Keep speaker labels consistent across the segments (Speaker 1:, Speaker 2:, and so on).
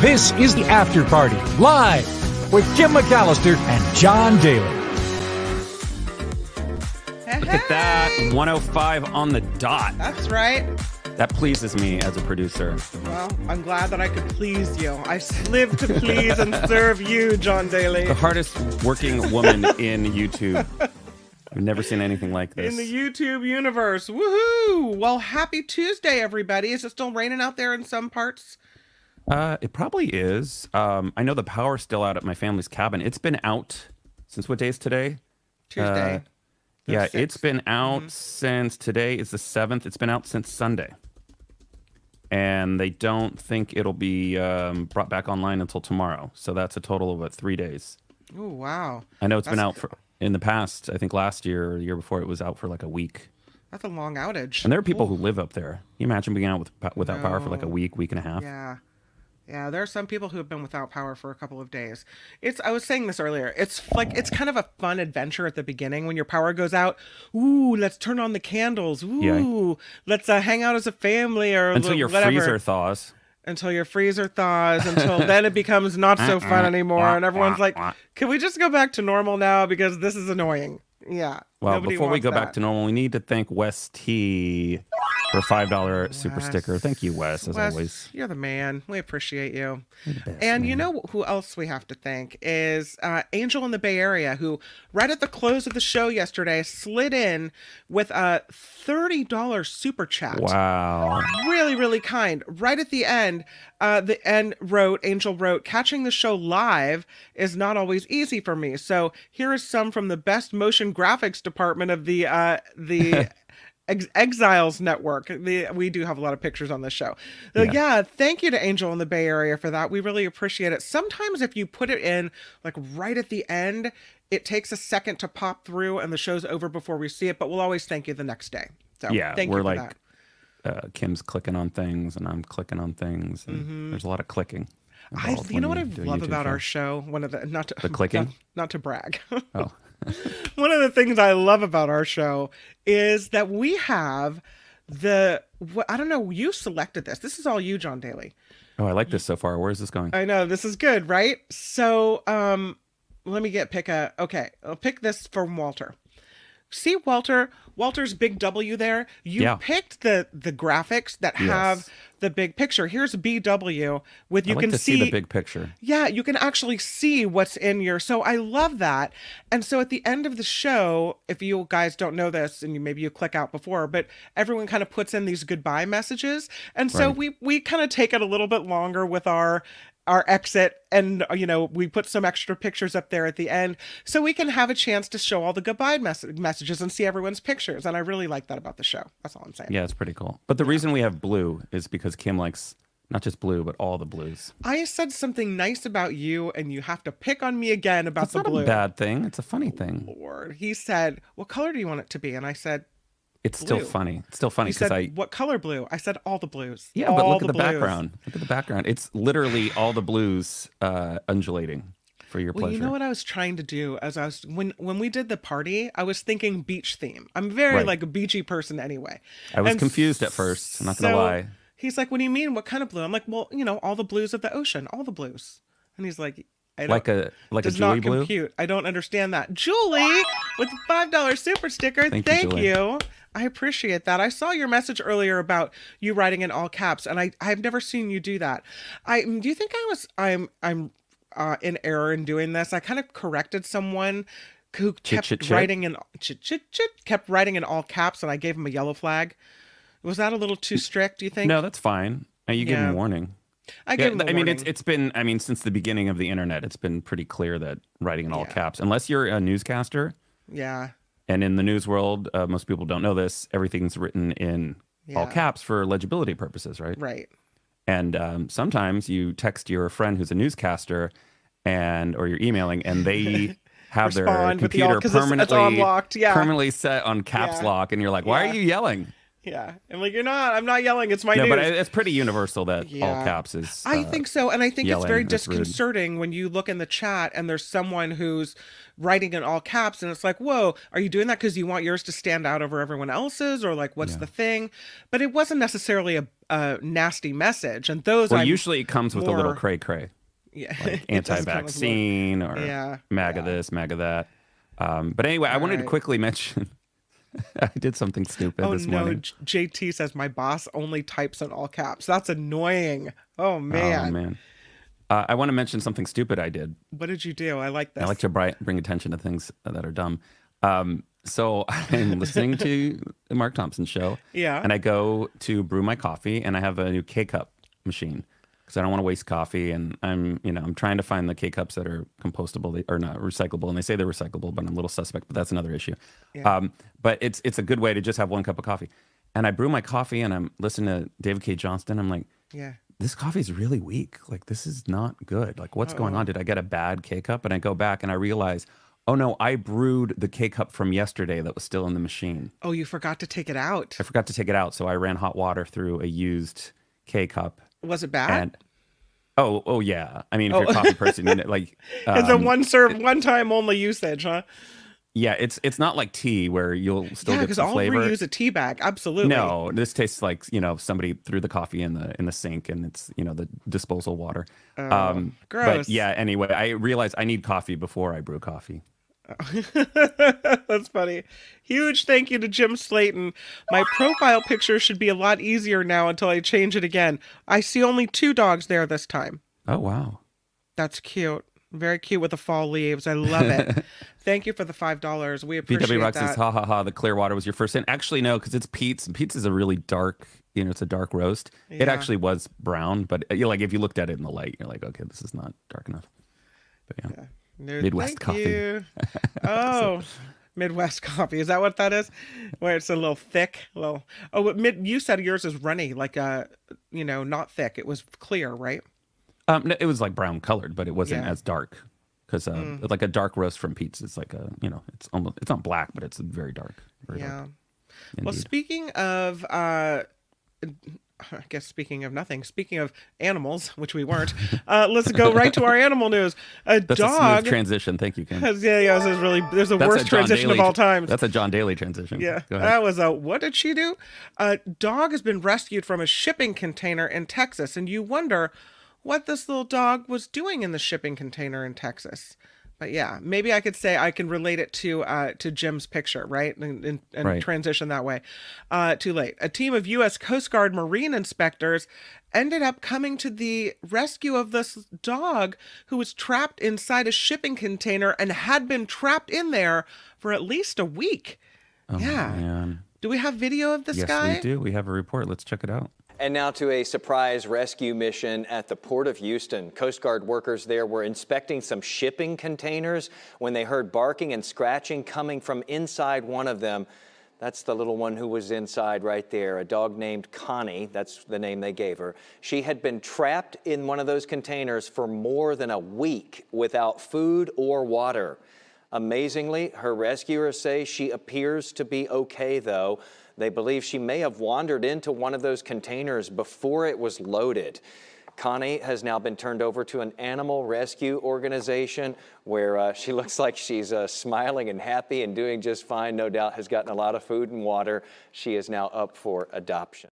Speaker 1: This is the After Party, live with Kim McAllister and John Daly.
Speaker 2: Look at that. 105 on the dot.
Speaker 3: That's right.
Speaker 2: That pleases me as a producer.
Speaker 3: Well, I'm glad that I could please you. I live to please and serve you, John Daly.
Speaker 2: The hardest working woman in YouTube. I've never seen anything like this.
Speaker 3: In the YouTube universe. Woohoo! Well, happy Tuesday, everybody. Is it still raining out there in some parts?
Speaker 2: Uh, it probably is. Um, I know the power's still out at my family's cabin. It's been out since what day is today?
Speaker 3: Tuesday.
Speaker 2: Uh, yeah,
Speaker 3: sixth.
Speaker 2: it's been out since today is the seventh. It's been out since Sunday, and they don't think it'll be um, brought back online until tomorrow. So that's a total of what three days.
Speaker 3: oh, wow.
Speaker 2: I know it's been out for in the past. I think last year or the year before it was out for like a week.
Speaker 3: That's a long outage.
Speaker 2: And there are people who live up there. Can you imagine being out with without power for like a week, week and a half?
Speaker 3: Yeah. Yeah, there are some people who have been without power for a couple of days. It's I was saying this earlier. It's like it's kind of a fun adventure at the beginning when your power goes out. Ooh, let's turn on the candles. Ooh, let's uh, hang out as a family or
Speaker 2: Until your
Speaker 3: whatever.
Speaker 2: freezer thaws.
Speaker 3: until your freezer thaws until then it becomes not so fun anymore and everyone's like can we just go back to normal now because this is annoying yeah
Speaker 2: Well,
Speaker 3: nobody
Speaker 2: before we go back to normal, we need to thank Wes T for a five dollar super sticker. Thank you, Wes, as
Speaker 3: Wes,
Speaker 2: always.
Speaker 3: you're the man we appreciate you
Speaker 2: best,
Speaker 3: and you know who else we have to thank is uh, Angel in the Bay Area, who right at the close of the show yesterday slid in with a thirty dollars super chat.
Speaker 2: Wow.
Speaker 3: really really kind right at the end uh the end wrote angel wrote catching the show live is not always easy for me so here is some from the best motion graphics department of the uh the Ex- Exiles Network. The, we do have a lot of pictures on this show. So,
Speaker 2: Yeah.
Speaker 3: yeah, thank you to Angel in the Bay Area for that. We really appreciate it. Sometimes if you put it in like right at the end, it takes a second to pop through and the show's over before we see it, but we'll always thank you the next day. So
Speaker 2: Yeah,
Speaker 3: thank
Speaker 2: we're
Speaker 3: you for
Speaker 2: like
Speaker 3: that.
Speaker 2: Uh, Kim's clicking on things and I'm clicking on things. And There's a lot of clicking.
Speaker 3: Mm-hmm. I, you know what I love about our
Speaker 2: show.
Speaker 3: show? One of the not to,
Speaker 2: The clicking?
Speaker 3: not, not to brag.
Speaker 2: Oh,
Speaker 3: One of the things I love about our show is that we have the I don't know. You selected this. This is all you, John Daly.
Speaker 2: oh, I like this so far. Where is this going?
Speaker 3: I know this is good, right? So, um, let me get pick a. Okay, I'll pick this from Walter. See Walter, Walter's big W there. You
Speaker 2: Yeah.
Speaker 3: picked the the graphics that have the big picture. Here's BW with you
Speaker 2: like
Speaker 3: can see,
Speaker 2: see the big picture.
Speaker 3: Yeah, you can actually see what's in your. So I love that. And so at the end of the show, if you guys don't know this, and you maybe you click out before, but everyone kind of puts in these goodbye messages, and so
Speaker 2: Right.
Speaker 3: we we kind of take it a little bit longer with our our exit and you know we put some extra pictures up there at the end so we can have a chance to show all the goodbye mess- messages and see everyone's pictures and i really like that about the show that's all i'm saying
Speaker 2: Yeah, it's pretty cool. But the reason we have blue is because Kim likes not just blue, but all the blues.
Speaker 3: i said something nice about you and you have to pick on me again about
Speaker 2: It's
Speaker 3: the
Speaker 2: not
Speaker 3: blue
Speaker 2: a bad thing. It's a funny thing.
Speaker 3: Lord. He said, What color do you want it to be? And I said,
Speaker 2: It's still funny. It's still funny because I
Speaker 3: What color blue? I said, All the blues.
Speaker 2: Yeah, but
Speaker 3: All
Speaker 2: look at the
Speaker 3: blues."
Speaker 2: background. Look at the background. It's literally all the blues uh, undulating for your
Speaker 3: Well,
Speaker 2: pleasure.
Speaker 3: you know what I was trying to do as I was when when we did the party, I was thinking beach theme. I'm very
Speaker 2: Right.
Speaker 3: like a beachy person anyway.
Speaker 2: I was
Speaker 3: And
Speaker 2: confused at first. I'm not gonna lie.
Speaker 3: He's like, What do you mean? What kind of blue? I'm like, Well, you know, all the blues of the ocean, all the blues. And he's like, I don't,
Speaker 2: Like a like a
Speaker 3: does
Speaker 2: Julie
Speaker 3: not
Speaker 2: blue.
Speaker 3: compute. I don't understand that. Julie with the five dollar super sticker.
Speaker 2: Thank
Speaker 3: Thank,
Speaker 2: you,
Speaker 3: you. I appreciate that. I saw your message earlier about you writing in all caps, and I I've never seen you do that. I do you think I was I'm I'm uh, in error in doing this? I kind of corrected someone who kept
Speaker 2: chit, chit?
Speaker 3: writing in chit chit chit kept writing in all caps, and I gave him a yellow flag. Was that a little too strict? Do you think?
Speaker 2: No, that's fine. Uh, You give
Speaker 3: Yeah.
Speaker 2: him warning.
Speaker 3: I
Speaker 2: Yeah,
Speaker 3: him. a
Speaker 2: I mean, it's it's been. I mean, since the beginning of the internet, it's been pretty clear that writing in all
Speaker 3: Yeah.
Speaker 2: caps, unless you're a newscaster,
Speaker 3: yeah.
Speaker 2: And in the news world, uh, most people don't know this. Everything's written in all caps for legibility purposes, right?
Speaker 3: Right.
Speaker 2: And um, sometimes you text your friend who's a newscaster, and or you're emailing, and they have their
Speaker 3: with the all-
Speaker 2: computer
Speaker 3: 'cause it's- it's
Speaker 2: permanently
Speaker 3: yeah.
Speaker 2: permanently set on caps
Speaker 3: Yeah.
Speaker 2: lock, and you're like, "Why
Speaker 3: Yeah.
Speaker 2: are you yelling?"
Speaker 3: Yeah, I'm like, you're not. I'm not yelling. It's my
Speaker 2: no,
Speaker 3: news.
Speaker 2: but it's pretty universal that all caps is.
Speaker 3: I
Speaker 2: uh,
Speaker 3: think so, and I think it's very
Speaker 2: that's rude.
Speaker 3: disconcerting when you look in the chat and there's someone who's writing in all caps, and it's like, "Whoa, are you doing that because you want yours to stand out over everyone else's, or like, what's
Speaker 2: Yeah.
Speaker 3: the thing?" But it wasn't necessarily a, a nasty message, and those
Speaker 2: Well,
Speaker 3: I'm
Speaker 2: usually it comes with a little cray cray,
Speaker 3: yeah,
Speaker 2: like
Speaker 3: it does come with more-
Speaker 2: anti-vaccine or
Speaker 3: Yeah,
Speaker 2: MAGA
Speaker 3: yeah.
Speaker 2: this, MAGA that. Um, but anyway, I wanted to quickly mention. I did something stupid
Speaker 3: Oh
Speaker 2: this
Speaker 3: no,
Speaker 2: morning.
Speaker 3: JT says my boss only types in all caps. That's annoying. Oh man,
Speaker 2: Oh man. Uh, I want to mention something stupid I did.
Speaker 3: what did you do? I like this.
Speaker 2: I like to bri- bring attention to things that are dumb. Um, so I'm listening to the Mark Thompson show,
Speaker 3: Yeah.
Speaker 2: and I go to brew my coffee, and I have a new K cup machine because I don't want to waste coffee, and I'm you know I'm trying to find the K cups that are compostable or not recyclable, and they say they're recyclable, but I'm a little suspect, but that's another issue.
Speaker 3: Yeah.
Speaker 2: Um, but it's it's a good way to just have one cup of coffee, and I brew my coffee, and I'm listening to David Cay Johnston. I'm like,
Speaker 3: yeah.
Speaker 2: This coffee is really weak. Like this is not good. Like what's going on? Did I get a bad K cup? And I go back and I realize, oh no, I brewed the K cup from yesterday that was still in the machine.
Speaker 3: Oh, you forgot to take it out.
Speaker 2: I forgot to take it out, so I ran hot water through a used K cup.
Speaker 3: Was it bad?
Speaker 2: And oh, oh yeah. I mean, if
Speaker 3: Oh.
Speaker 2: you're a coffee person, you know, like
Speaker 3: it's a
Speaker 2: um,
Speaker 3: one serve, one time only usage, huh?
Speaker 2: Yeah, it's it's not like tea where you'll still
Speaker 3: yeah,
Speaker 2: get
Speaker 3: because I'll
Speaker 2: flavor.
Speaker 3: reuse a tea bag. Absolutely.
Speaker 2: No, this tastes like you know somebody threw the coffee in the in the sink and it's you know the disposal water.
Speaker 3: Oh,
Speaker 2: um,
Speaker 3: gross.
Speaker 2: But yeah, anyway, I realized I need coffee before I brew coffee.
Speaker 3: That's funny. Huge thank you to Jim Slayton. My profile picture should be a lot easier now until I change it again. I see only two dogs there this time.
Speaker 2: Oh wow.
Speaker 3: That's cute. Very cute with the fall leaves. I love it. thank you for the five dollars. We appreciate
Speaker 2: BW Rock
Speaker 3: that.
Speaker 2: says, ha ha ha, the clear water was your first in. Actually, no, because it's Peet's. and Peet's is a really dark, you know, it's a dark roast. It actually was brown, but uh, you like if you looked at it in the light, you're like, okay, this is not dark enough. But yeah.
Speaker 3: No,
Speaker 2: Midwest
Speaker 3: thank
Speaker 2: coffee.
Speaker 3: you. Oh, Midwest coffee. Is that what that is? Where it's a little thick, a little. Oh, but mid. You said yours is runny, like a, you know, not thick. It was clear, right?
Speaker 2: Um, no, it was like brown colored, but it wasn't
Speaker 3: Yeah. Mm.
Speaker 2: as dark. Because uh, like a dark roast from Peet's, it's like a you know, it's almost it's not black, but it's very dark. Very
Speaker 3: yeah.
Speaker 2: dark.
Speaker 3: Well, speaking of, uh, I guess speaking of nothing, speaking of animals, which we weren't, uh, let's go right to our animal news. A
Speaker 2: That's a
Speaker 3: dog
Speaker 2: smooth transition. Thank you,
Speaker 3: has, yeah, yeah, this is really, there's the
Speaker 2: That's
Speaker 3: worst transition
Speaker 2: Daly-
Speaker 3: of all time.
Speaker 2: That's a John Daly transition.
Speaker 3: Yeah, that was a. What did she do? A dog has been rescued from a shipping container in Texas, and you wonder what this little dog was doing in the shipping container in Texas. But yeah, maybe I could say I can relate it to uh, to Jim's picture, right, and, and, and
Speaker 2: Right.
Speaker 3: transition that way. Uh, too late. A team of U.S. Coast Guard Marine inspectors ended up coming to the rescue of this dog who was trapped inside a shipping container and had been trapped in there for at least a week.
Speaker 2: Oh,
Speaker 3: yeah.
Speaker 2: man.
Speaker 3: Do we have video of this
Speaker 2: Yes,
Speaker 3: guy?
Speaker 2: we do. We have a report. Let's check it out.
Speaker 4: And now to a surprise rescue mission at the Port of Houston. Coast Guard workers there were inspecting some shipping containers when they heard barking and scratching coming from inside one of them. That's the little one who was inside right there, a dog named Connie. That's the name they gave her. She had been trapped in one of those containers for more than a week without food or water. Amazingly, her rescuers say she appears to be okay, though. They believe she may have wandered into one of those containers before it was loaded. Connie has now been turned over to an animal rescue organization where uh, she looks like she's uh, smiling and happy and doing just fine. No doubt has gotten a lot of food and water. She is now up for adoption.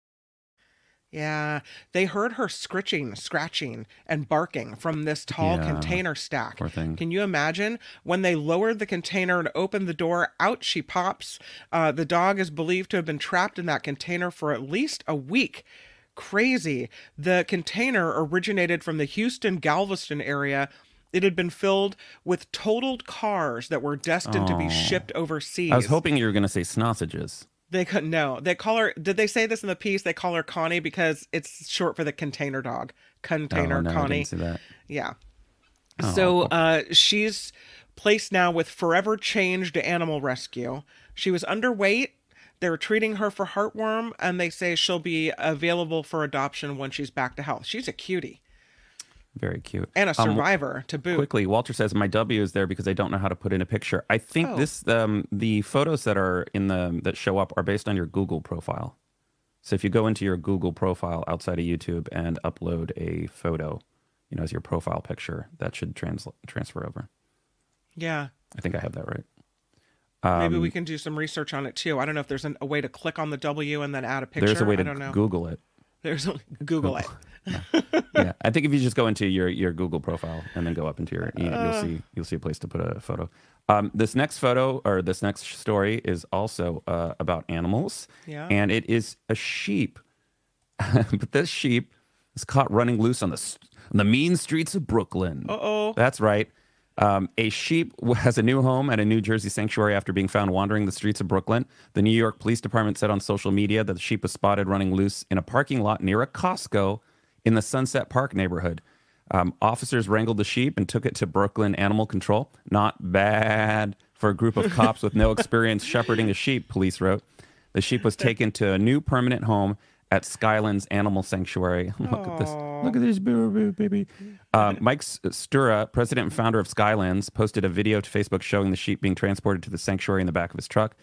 Speaker 3: Yeah, they heard her scritching, scratching, and barking from this tall
Speaker 2: Yeah,
Speaker 3: container stack.
Speaker 2: poor thing.
Speaker 3: Can you imagine when they lowered the container and opened the door? Out she pops. Uh, the dog is believed to have been trapped in that container for at least a week. Crazy. The container originated from the Houston Galveston area. It had been filled with totaled cars that were destined to be
Speaker 2: Oh.
Speaker 3: shipped overseas.
Speaker 2: I was hoping you were going to say sausages.
Speaker 3: They couldn't know. They call her. Did they say this in the piece? They call her Connie because it's short for the container dog. Container
Speaker 2: oh, no,
Speaker 3: Connie.
Speaker 2: didn't see that.
Speaker 3: Yeah.
Speaker 2: Oh,
Speaker 3: So uh, she's placed now with Forever Changed Animal Rescue. She was underweight. They were treating her for heartworm, and they say she'll be available for adoption when she's back to health. She's a cutie
Speaker 2: Very cute.
Speaker 3: and a
Speaker 2: Um,
Speaker 3: survivor to boot.
Speaker 2: Quickly, Walter says my W is there because I don't know how to put in a picture. I think
Speaker 3: Oh.
Speaker 2: this um, the photos that are in the that show up are based on your Google profile. So if you go into your Google profile outside of YouTube and upload a photo, you know, as your profile picture, that should trans- transfer over.
Speaker 3: Yeah.
Speaker 2: I think I have that right.
Speaker 3: Maybe
Speaker 2: Um,
Speaker 3: we can do some research on it too. I don't know if there's an, a way to click on the W and then add a picture.
Speaker 2: There's a way to. Google it.
Speaker 3: There's a, Google it.
Speaker 2: yeah, I think if you just go into your, your Google profile and then go up into your, you, will see you'll see a place to put a photo. Um, this next photo or this next story is also uh, about animals,
Speaker 3: Yeah.
Speaker 2: and it is a sheep. but this sheep is caught running loose on the on the mean streets of Brooklyn.
Speaker 3: Uh-oh.
Speaker 2: That's right. Um, a sheep has a new home at a New Jersey sanctuary after being found wandering the streets of Brooklyn. The New York Police Department said on social media that the sheep was spotted running loose in a parking lot near a Costco in the Sunset Park neighborhood. Um, officers wrangled the sheep and took it to Brooklyn Animal Control. Not bad for a group of cops with no experience shepherding a sheep, police wrote. The sheep was taken to a new permanent home at Skylands Animal Sanctuary. Look at this. Look at this baby. Uh, Mike S- Stura, president and founder of Skylands, posted a video to Facebook showing the sheep being transported to the sanctuary in the back of his truck.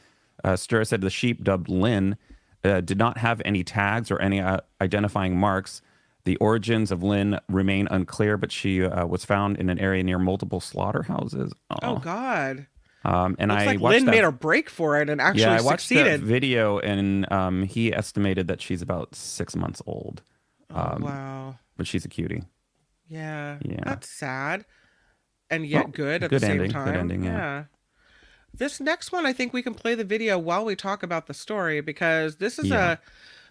Speaker 2: Uh, Stura said the sheep, dubbed Lynn, uh, did not have any tags or any uh, identifying marks. The origins of Lynn remain unclear, but she uh, was found in an area near multiple slaughterhouses.
Speaker 3: Oh God.
Speaker 2: Um, and
Speaker 3: Looks
Speaker 2: I
Speaker 3: like Lynn
Speaker 2: that,
Speaker 3: made a break for it and actually
Speaker 2: yeah, I watched that
Speaker 3: succeeded.
Speaker 2: video, and um, he estimated that she's about six months old,
Speaker 3: oh, wow.
Speaker 2: but she's a cutie.
Speaker 3: Yeah.
Speaker 2: Yeah.
Speaker 3: That's sad. And yet
Speaker 2: Well,
Speaker 3: good at
Speaker 2: good
Speaker 3: the same
Speaker 2: ending, good
Speaker 3: time.
Speaker 2: ending, yeah.
Speaker 3: This next one, I think we can play the video while we talk about the story because this is
Speaker 2: Yeah.
Speaker 3: a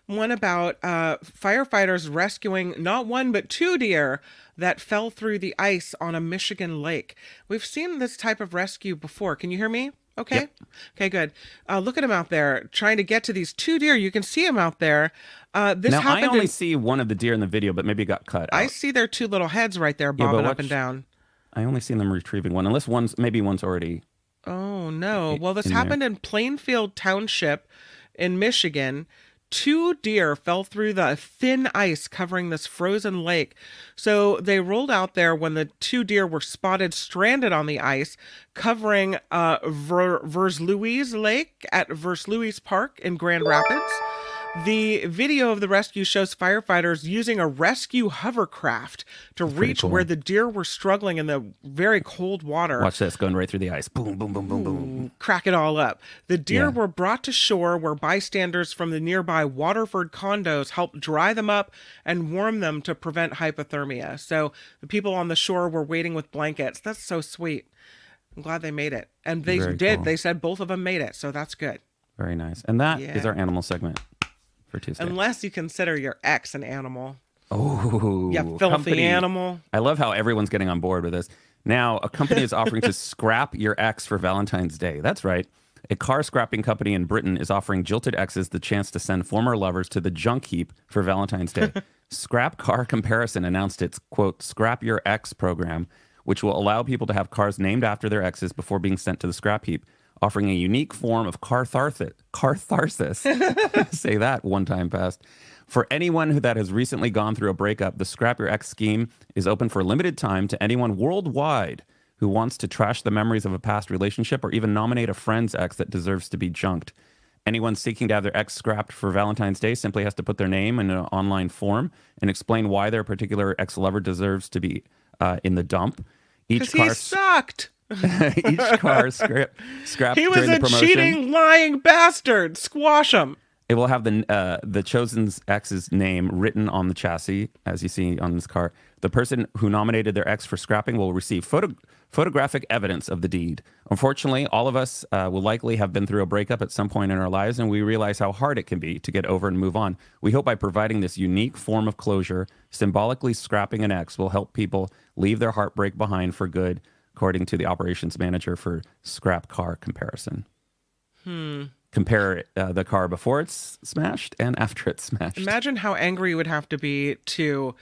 Speaker 3: one about uh, firefighters rescuing not one but two deer that fell through the ice on a Michigan lake. We've seen this type of rescue before. Can you hear me? Okay.
Speaker 2: Yep.
Speaker 3: Okay, good. Uh, look at him out there trying to get to these two deer. You can see him out there. Uh, this
Speaker 2: now I
Speaker 3: happened.
Speaker 2: only
Speaker 3: in-
Speaker 2: see one of the deer in the video, but maybe it got cut.
Speaker 3: I see their two little heads right there bobbing up
Speaker 2: watch-
Speaker 3: and down.
Speaker 2: I only seen them retrieving one, unless one's maybe one's already.
Speaker 3: Oh no. Well, this
Speaker 2: in there.
Speaker 3: happened in Plainfield Township in Michigan. Two deer fell through the thin ice covering this frozen lake. So they rolled out there when the two deer were spotted stranded on the ice covering uh, Ver- Versluis Lake at Versluis Park in Grand Rapids. The video of the rescue shows firefighters using a rescue hovercraft to reach
Speaker 2: cool.
Speaker 3: where the deer were struggling in the very cold water
Speaker 2: Watch this going right through the ice. Boom, boom, boom, boom, boom.
Speaker 3: crack it all up. The deer
Speaker 2: Yeah.
Speaker 3: were brought to shore where bystanders from the nearby Waterford condos helped dry them up and warm them to prevent hypothermia. So the people on the shore were waiting with blankets. That's so sweet. I'm glad they made it. And they
Speaker 2: Very
Speaker 3: did.
Speaker 2: cool.
Speaker 3: They said both of them made it. So that's good.
Speaker 2: Very nice. And that is
Speaker 3: Yeah.
Speaker 2: our animal segment for Tuesday.
Speaker 3: Unless you consider your ex an animal.
Speaker 2: oh,
Speaker 3: yeah, filthy
Speaker 2: company.
Speaker 3: animal.
Speaker 2: I love how everyone's getting on board with this. Now, a company is offering to scrap your ex for Valentine's Day. That's right. A car scrapping company in Britain is offering jilted exes the chance to send former lovers to the junk heap for Valentine's Day. Scrap Car Comparison announced its quote, Scrap Your Ex program, which will allow people to have cars named after their exes before being sent to the scrap heap, offering a unique form of catharsis. Catharsis. Say that one time fast. For anyone who that has recently gone through a breakup, the Scrap Your Ex scheme is open for a limited time to anyone worldwide who wants to trash the memories of a past relationship or even nominate a friend's ex that deserves to be junked. Anyone seeking to have their ex scrapped for Valentine's Day simply has to put their name in an online form and explain why their particular ex lover deserves to be uh, in the dump. Each
Speaker 3: Because he
Speaker 2: car,
Speaker 3: sucked.
Speaker 2: each car scrap, scrapped
Speaker 3: He was a cheating, lying bastard. Squash him.
Speaker 2: It will have the uh, the chosen ex's name written on the chassis, as you see on this car. The person who nominated their ex for scrapping will receive photo- photographic evidence of the deed. Unfortunately, all of us uh, will likely have been through a breakup at some point in our lives, and we realize how hard it can be to get over and move on. We hope by providing this unique form of closure, symbolically scrapping an ex will help people leave their heartbreak behind for good, according to the operations manager for Scrap Car Comparison compare uh, the car before it's smashed and after it's smashed.
Speaker 3: Imagine how angry you would have to be to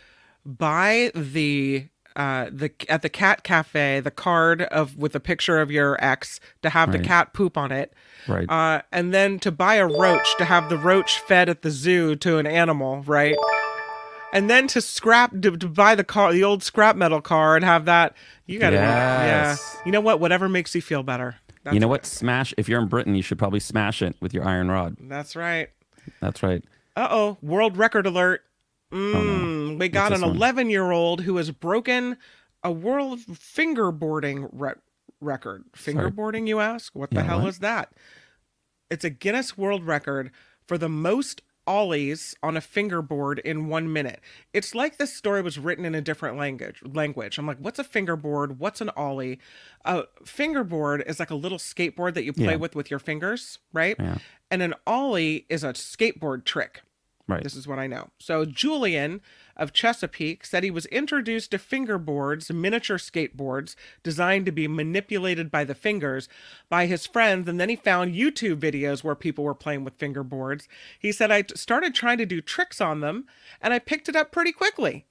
Speaker 3: buy the uh the at the cat cafe the card of with a picture of your ex to have the cat poop on it
Speaker 2: right.
Speaker 3: uh and then to buy a roach to have the roach fed at the zoo to an animal right and then to scrap to, to buy the car the old scrap metal car and have that you gotta
Speaker 2: Yes.
Speaker 3: yeah you know what whatever makes you feel better
Speaker 2: you know what? Smash. If you're in Britain, you should probably smash it with your iron rod.
Speaker 3: that's right
Speaker 2: That's right.
Speaker 3: Uh oh, world record alert. Mm, We got
Speaker 2: What's
Speaker 3: an 11 year old who has broken a world fingerboarding re- record. Fingerboarding, you ask? What the
Speaker 2: Yeah,
Speaker 3: hell
Speaker 2: what?
Speaker 3: is that? It's a Guinness World Record for the most ollies on a fingerboard in one minute. It's like this story was written in a different language. Language. I'm like, what's a fingerboard? What's an ollie? A fingerboard is like a little skateboard that you play
Speaker 2: Yeah.
Speaker 3: with with your fingers, right?
Speaker 2: Yeah.
Speaker 3: And an ollie is a skateboard trick.
Speaker 2: Right.
Speaker 3: This is what I know. So Julian of Chesapeake said he was introduced to fingerboards, miniature skateboards designed to be manipulated by the fingers by his friends, and then he found YouTube videos where people were playing with fingerboards. He said I started trying to do tricks on them, and I picked it up pretty quickly.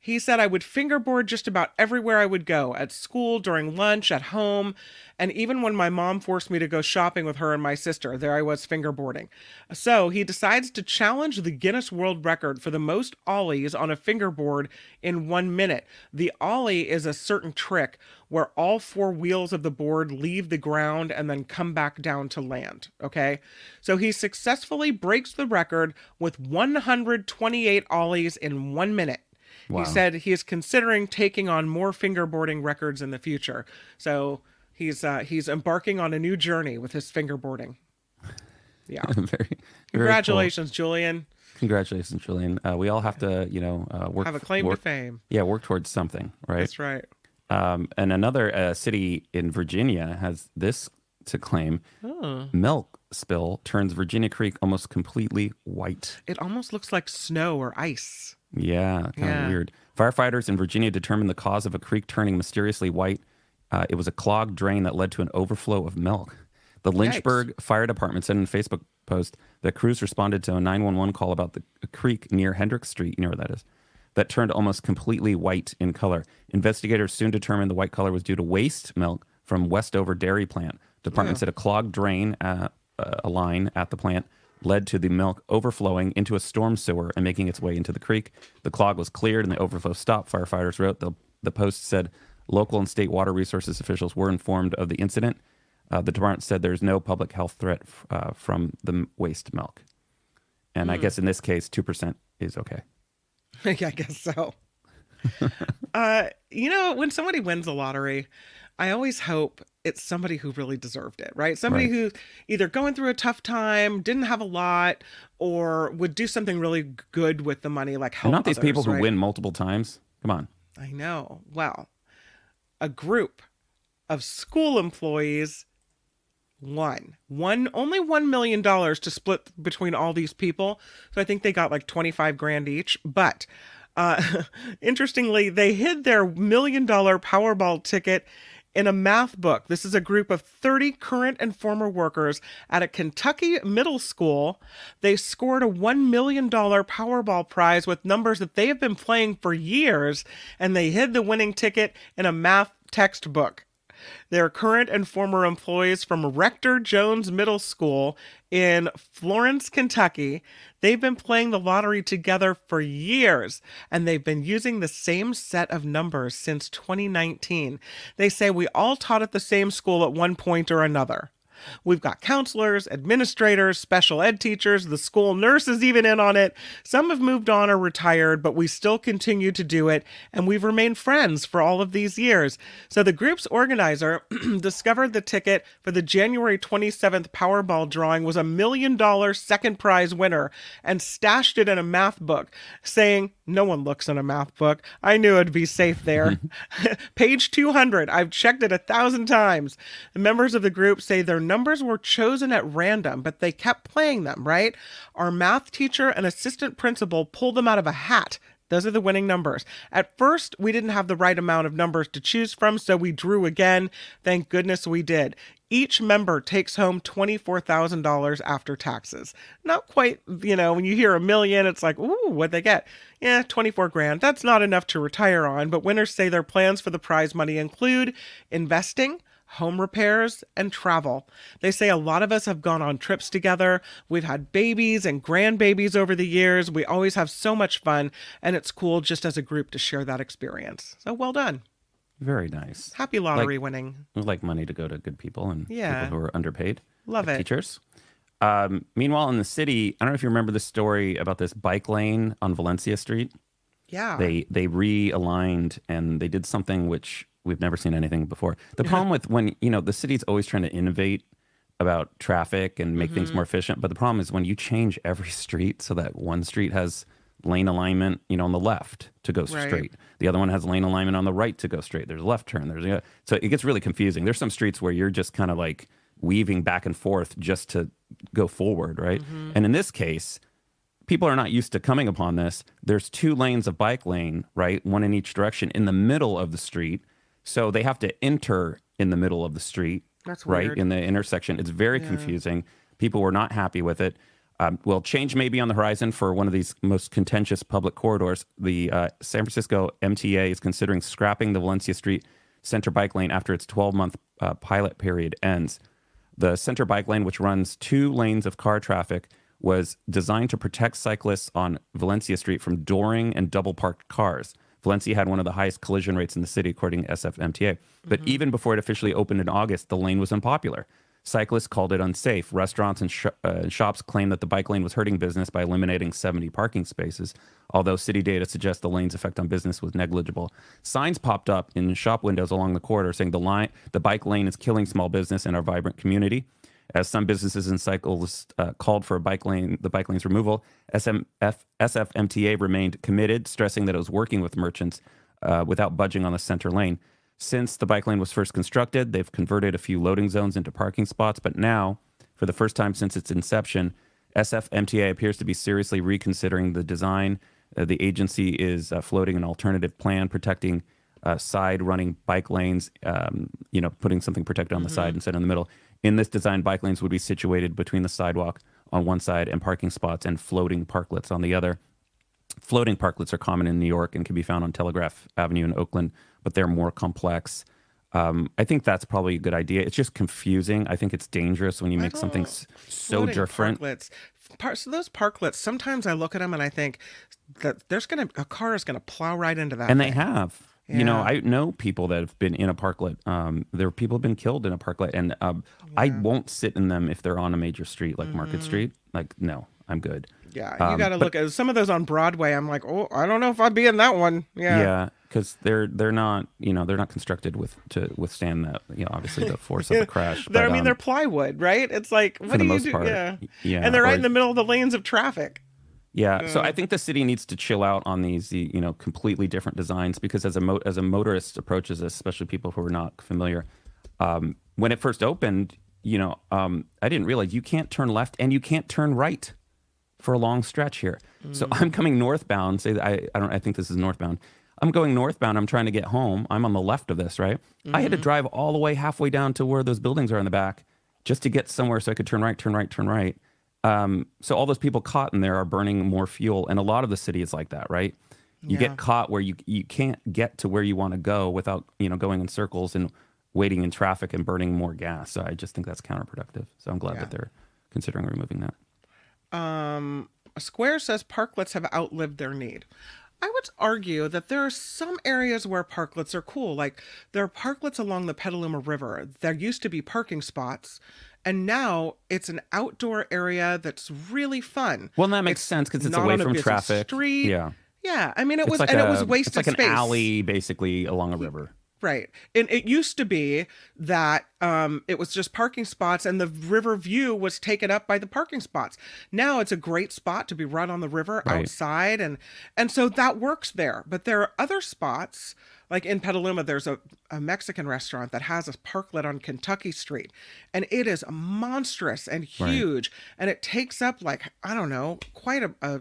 Speaker 3: He said I would fingerboard just about everywhere I would go at school, during lunch, at home, and even when my mom forced me to go shopping with her and my sister, there I was fingerboarding. So he decides to challenge the Guinness World Record for the most ollies on a fingerboard in one minute. The ollie is a certain trick where all four wheels of the board leave the ground and then come back down to land. Okay. So he successfully breaks the record with 128 ollies in one minute.
Speaker 2: Wow.
Speaker 3: He said he is considering taking on more fingerboarding records in the future. So he's uh, he's embarking on a new journey with his fingerboarding. Yeah.
Speaker 2: very, very cool.
Speaker 3: Congratulations, Julian.
Speaker 2: Congratulations, Julian. Uh, we all have to, you know, uh, work.
Speaker 3: Have a claim
Speaker 2: work,
Speaker 3: to fame.
Speaker 2: Yeah, work towards something, right?
Speaker 3: That's right.
Speaker 2: Um, and another uh, city in Virginia has this to claim: milk spill turns Virginia Creek almost completely white.
Speaker 3: It almost looks like snow or ice.
Speaker 2: Yeah, kind of weird. Firefighters in Virginia determined the cause of a creek turning mysteriously white. Uh, it was a clogged drain that led to an overflow of milk. The Lynchburg Fire Department said in a Facebook post that crews responded to a 911 call about the a creek near Hendricks Street, you know where that is, that turned almost completely white in color. Investigators soon determined the white color was due to waste milk from Westover Dairy Plant. Department said a clogged drain, at, uh, a line at the plant, led to the milk overflowing into a storm sewer and making its way into the creek. The clog was cleared and the overflow stopped. Firefighters wrote the the post said local and state water resources officials were informed of the incident. Uh, the department said there's no public health threat f- uh, from the waste milk, and I guess in this case, two percent is okay.
Speaker 3: yeah, I guess so. uh, you know, when somebody wins the lottery, I always hope it's somebody who really deserved it, right? Somebody
Speaker 2: Right.
Speaker 3: who either going through a tough time, didn't have a lot, or would do something really good with the money, like help
Speaker 2: And not these people
Speaker 3: others,
Speaker 2: who
Speaker 3: right?
Speaker 2: win multiple times. Come on.
Speaker 3: I know. Well, a group of school employees won. One only one million dollars to split between all these people. So I think they got like twenty five grand each. But uh, interestingly, they hid their million dollar Powerball ticket in a math book. This is a group of 30 current and former workers at a Kentucky middle school. They scored a $1 million Powerball prize with numbers that they have been playing for years, and they hid the winning ticket in a math textbook. They're current and former employees from Rector Jones Middle School in Florence, Kentucky. They've been playing the lottery together for years, and they've been using the same set of numbers since 2019. They say we all taught at the same school at one point or another. We've got counselors, administrators, special ed teachers, the school nurse is even in on it. Some have moved on or retired, but we still continue to do it, and we've remained friends for all of these years. So the group's organizer discovered the ticket for the January 27th Powerball drawing was a million dollar second prize winner and stashed it in a math book, saying, No one looks in a math book. I knew it'd be safe there. Page 200. I've checked it a thousand times. The members of the group say their numbers were chosen at random, but they kept playing them, right? Our math teacher and assistant principal pulled them out of a hat. Those are the winning numbers. At first, we didn't have the right amount of numbers to choose from, so we drew again. Thank goodness we did. Each member takes home $24,000 after taxes. Not quite, you know, when you hear a million, it's like, ooh, what'd they get? Yeah, 24 grand. That's not enough to retire on, but winners say their plans for the prize money include investing, home repairs, and travel. They say a lot of us have gone on trips together. We've had babies and grandbabies over the years. We always have so much fun, and it's cool just as a group to share that experience. So well done.
Speaker 2: Very nice.
Speaker 3: Happy lottery winning.
Speaker 2: We like money to go to good people and
Speaker 3: Yeah.
Speaker 2: people who are underpaid.
Speaker 3: Love
Speaker 2: like
Speaker 3: it.
Speaker 2: Teachers. Um, meanwhile, in the city, I don't know if you remember the story about this bike lane on Valencia Street.
Speaker 3: Yeah.
Speaker 2: They they realigned and they did something which we've never seen anything before. The problem with when you know the city's always trying to innovate about traffic and make things mm-hmm. more efficient, but the problem is when you change every street so that one street has lane alignment, you know, on the left to go
Speaker 3: Right.
Speaker 2: straight. The other one has lane alignment on the right to go straight. There's a left turn. There's a, so it gets really confusing. There's some streets where you're just kind of like weaving back and forth just to go forward, right? Mm-hmm. And in this case, people are not used to coming upon this. There's two lanes of bike lane, right? One in each direction in the middle of the street. So they have to enter in the middle of the street,
Speaker 3: That's
Speaker 2: right?
Speaker 3: weird.
Speaker 2: In the intersection. It's very confusing. People were not happy with it. Um, well, change may be on the horizon for one of these most contentious public corridors. The uh, San Francisco MTA is considering scrapping the Valencia Street center bike lane after its 12 month uh, pilot period ends. The center bike lane, which runs two lanes of car traffic, was designed to protect cyclists on Valencia Street from dooring and double parked cars. Valencia had one of the highest collision rates in the city, according to SFMTA. But even before it officially opened in August, the lane was unpopular. Cyclists called it unsafe. Restaurants and sh- uh, shops claimed that the bike lane was hurting business by eliminating 70 parking spaces, although city data suggests the lane's effect on business was negligible. Signs popped up in shop windows along the corridor saying the line, the bike lane is killing small business in our vibrant community. As some businesses and cyclists uh, called for a bike lane, the bike lane's removal, SMF, SFMTA remained committed, stressing that it was working with merchants uh, without budging on the center lane. Since the bike lane was first constructed, they've converted a few loading zones into parking spots, but now, for the first time since its inception, SFMTA appears to be seriously reconsidering the design. Uh, the agency is uh, floating an alternative plan protecting uh, side running bike lanes, um, you know, putting something protected on the side instead of in the middle. In this design, bike lanes would be situated between the sidewalk on one side and parking spots and floating parklets on the other. Floating parklets are common in New York and can be found on Telegraph Avenue in Oakland, but they're more complex. Um, I think that's probably a good idea. It's just confusing. I think it's dangerous when you make something
Speaker 3: don't-
Speaker 2: so different.
Speaker 3: Parklets. Par- so those parklets, sometimes I look at them and I think that there's gonna a car is gonna plow right into that.
Speaker 2: and they
Speaker 3: thing.
Speaker 2: Have you know i know people that have been in a parklet um there are people have been killed in a parklet and um i won't sit in them if they're on a major street like market street like no i'm good
Speaker 3: Mm-hmm. Yeah, you
Speaker 2: Um,
Speaker 3: got to look at some of those on Broadway. I'm like, oh, I don't know if I'd be in that one. Yeah.
Speaker 2: yeah because they're they're not you know they're not constructed with to withstand that you know obviously the force of the crash
Speaker 3: They're,
Speaker 2: but,
Speaker 3: I mean,
Speaker 2: um,
Speaker 3: they're plywood, right? It's like, what do you do?
Speaker 2: part,
Speaker 3: yeah.
Speaker 2: yeah,
Speaker 3: And they're right
Speaker 2: or-
Speaker 3: in the middle of the lanes of traffic.
Speaker 2: Yeah, so I think the city needs to chill out on these, you know, completely different designs because as a mo- as a motorist approaches this, especially people who are not familiar, um, when it first opened, you know, um, I didn't realize you can't turn left and you can't turn right for a long stretch here. So I'm coming northbound. Say that I, I don't. I think this is northbound. I'm going northbound. I'm trying to get home. I'm on the left of this, right? I had to drive all the way halfway down to where those buildings are in the back just to get somewhere so I could turn right, turn right, turn right. Um, so all those people caught in there are burning more fuel, and a lot of the city is like that, right? You
Speaker 3: Yeah.
Speaker 2: get caught where you you can't get to where you want to go without you know going in circles and waiting in traffic and burning more gas. So I just think that's counterproductive. So I'm glad
Speaker 3: Yeah.
Speaker 2: that they're considering removing that.
Speaker 3: Um, Square says parklets have outlived their need. I would argue that there are some areas where parklets are cool. Like there are parklets along the Petaluma River. There used to be parking spots, and now it's an outdoor area that's really fun.
Speaker 2: Well, that makes
Speaker 3: It's
Speaker 2: sense because it's away from traffic.
Speaker 3: Street.
Speaker 2: Yeah,
Speaker 3: Yeah, I mean it
Speaker 2: it's
Speaker 3: was
Speaker 2: like
Speaker 3: and
Speaker 2: a,
Speaker 3: it was wasted
Speaker 2: It's like
Speaker 3: space.
Speaker 2: an alley, basically along a river.
Speaker 3: Right. And it used to be that um, it was just parking spots and the river view was taken up by the parking spots. Now it's a great spot to be right on the river
Speaker 2: Right.
Speaker 3: outside and and so that works there. But there are other spots like in Petaluma there's a, a Mexican restaurant that has a parklet on Kentucky Street and it is monstrous and
Speaker 2: Right.
Speaker 3: huge and it takes up like I don't know, quite a, a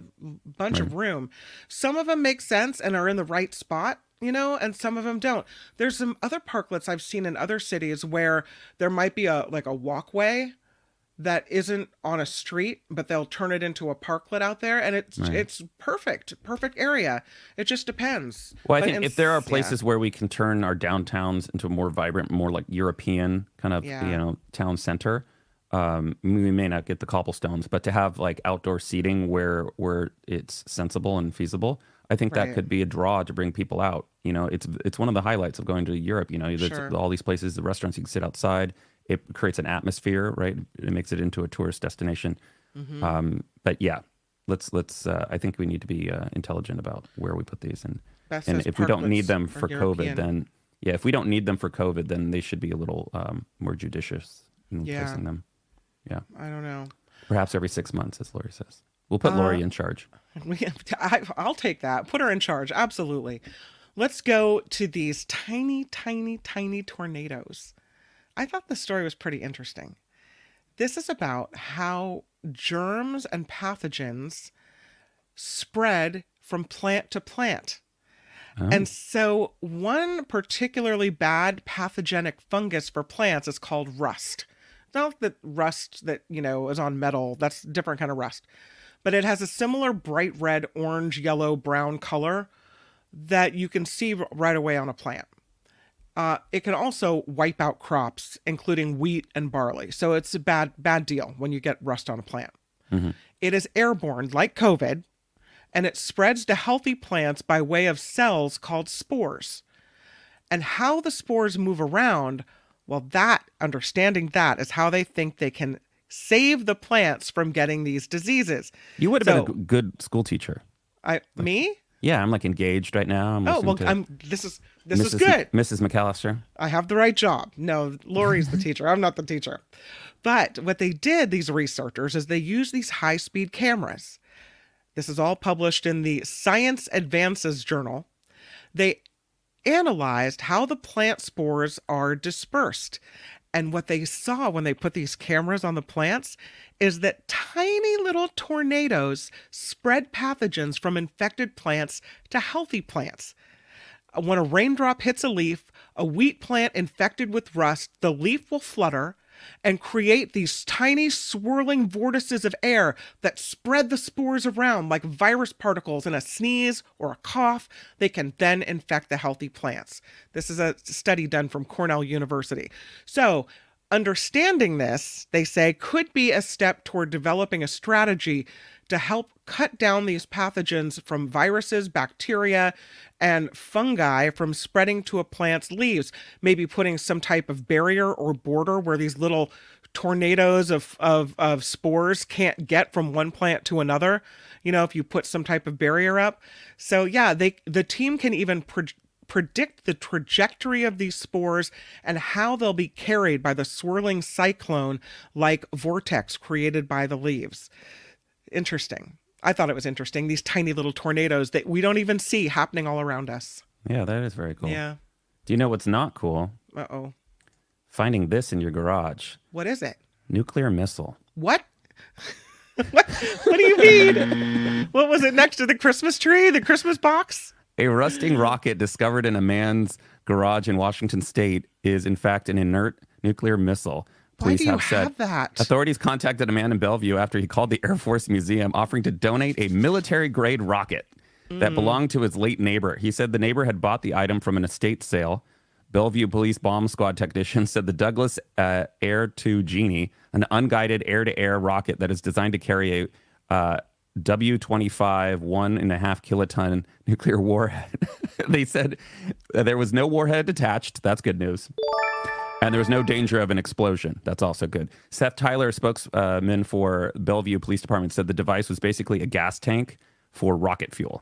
Speaker 3: bunch of room. Some of them make sense and are in the right spot you know and some of them don't there's some other parklets i've seen in other cities where there might be a like a walkway that isn't on a street but they'll turn it into a parklet out there and it's it's perfect perfect area it just depends
Speaker 2: Well, I
Speaker 3: But
Speaker 2: think
Speaker 3: in-
Speaker 2: if there are
Speaker 3: yeah.
Speaker 2: places where we can turn our downtowns into a more vibrant, more like European kind of
Speaker 3: Yeah.
Speaker 2: you know town center, um, we may not get the cobblestones, but to have like outdoor seating where where it's sensible and feasible, I think that could be a draw to bring people out. You know, it's it's one of the highlights of going to Europe. You know,
Speaker 3: Sure.
Speaker 2: all these places, the restaurants you can sit outside. it creates an atmosphere, right? It makes it into a tourist destination. Um, but yeah, let's let's. Uh, I think we need to be uh, intelligent about where we put these, and
Speaker 3: Beth
Speaker 2: and if we don't need them for
Speaker 3: European.
Speaker 2: COVID, then yeah, if we don't need them for COVID, then they should be a little um, more judicious in
Speaker 3: Yeah.
Speaker 2: placing them. Yeah,
Speaker 3: I don't know.
Speaker 2: perhaps every six months, as Lori says. We'll put Lori
Speaker 3: Uh,
Speaker 2: in charge.
Speaker 3: We I, I'll take that. Put her in charge. Absolutely. Let's go to these tiny, tiny, tiny tornadoes. I thought the story was pretty interesting. This is about how germs and pathogens spread from plant to plant. Oh. And so, one particularly bad pathogenic fungus for plants is called rust. Not that rust that, you know, is on metal, that's a different kind of rust. But it has a similar bright red, orange, yellow, brown color that you can see right away on a plant. Uh, it can also wipe out crops, including wheat and barley. So it's a bad, bad deal when you get rust on a plant. It is airborne, like COVID, and it spreads to healthy plants by way of cells called spores. And how the spores move around, well, that, understanding that, is how they think they can save the plants from getting these diseases.
Speaker 2: You would have
Speaker 3: So-
Speaker 2: been a good school teacher.
Speaker 3: I, me?
Speaker 2: Yeah, I'm like engaged right now. I'm
Speaker 3: Oh well, I'm. This is this
Speaker 2: Mrs.
Speaker 3: is good.
Speaker 2: Mrs. McAllister.
Speaker 3: I have the right job. No, Lori's the teacher. I'm not the teacher. But what they did, these researchers, is they used these high speed cameras. This is all published in the Science Advances journal. They analyzed how the plant spores are dispersed. And what they saw when they put these cameras on the plants is that tiny little tornadoes spread pathogens from infected plants to healthy plants. When a raindrop hits a leaf, a wheat plant infected with rust, the leaf will flutter and create these tiny swirling vortices of air that spread the spores around like virus particles in a sneeze or a cough. They can then infect the healthy plants. This is a study done from Cornell University. So, understanding this, they say, could be a step toward developing a strategy to help cut down these pathogens from viruses, bacteria, and fungi from spreading to a plant's leaves. Maybe putting some type of barrier or border where these little tornadoes of, of, of spores can't get from one plant to another. You know, if you put some type of barrier up. So yeah, they the team can even pro- predict the trajectory of these spores and how they'll be carried by the swirling cyclone like vortex created by the leaves. Interesting. I thought it was interesting. These tiny little tornadoes that we don't even see happening all around us.
Speaker 2: Yeah, that is very cool.
Speaker 3: Yeah.
Speaker 2: Do you know what's not cool?
Speaker 3: Uh oh.
Speaker 2: Finding this in your garage.
Speaker 3: What is it?
Speaker 2: Nuclear missile.
Speaker 3: What? what? What do you mean? what was it next to the Christmas tree? The Christmas box?
Speaker 2: A rusting rocket discovered in a man's garage in Washington state is, in fact, an inert nuclear missile. Police have said.
Speaker 3: have that?
Speaker 2: Authorities contacted a man in Bellevue after he called the Air Force Museum offering to donate a military grade rocket that
Speaker 3: Mm.
Speaker 2: belonged to his late neighbor. He said the neighbor had bought the item from an estate sale. Bellevue Police Bomb Squad technicians said the Douglas uh, Air 2 Genie, an unguided air to air rocket that is designed to carry a uh, W 25 one and a half kiloton nuclear warhead. they said there was no warhead attached. That's good news. And there was no danger of an explosion. That's also good. Seth Tyler, spokesman for Bellevue Police Department, said the device was basically a gas tank for rocket fuel.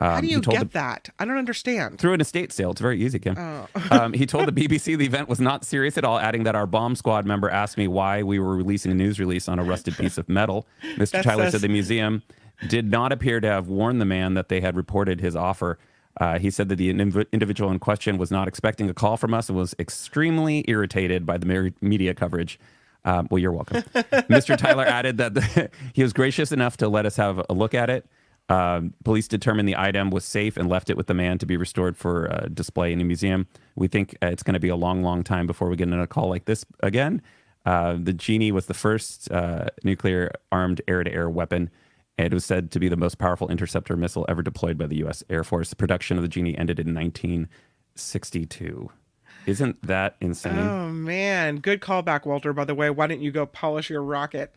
Speaker 3: How
Speaker 2: Um,
Speaker 3: do you get
Speaker 2: the-
Speaker 3: that? I don't understand.
Speaker 2: through an estate sale. It's very easy, Kim.
Speaker 3: Oh.
Speaker 2: um, he told the BBC the event was not serious at all, adding that our bomb squad member asked me why we were releasing a news release on a rusted piece of metal. Mr.
Speaker 3: That
Speaker 2: Tyler
Speaker 3: says-
Speaker 2: said the museum did not appear to have warned the man that they had reported his offer. Uh, he said that the indiv- individual in question was not expecting a call from us and was extremely irritated by the mer- media coverage. Um, well, you're welcome. Mr. Tyler added that the, he was gracious enough to let us have a look at it. Um, police determined the item was safe and left it with the man to be restored for uh, display in a museum. We think uh, it's going to be a long, long time before we get another call like this again. Uh, the Genie was the first uh, nuclear armed air to air weapon. It was said to be the most powerful interceptor missile ever deployed by the U.S. Air Force. Production of the Genie ended in 1962. Isn't that insane?
Speaker 3: Oh man, good callback, Walter. By the way, why didn't you go polish your rocket?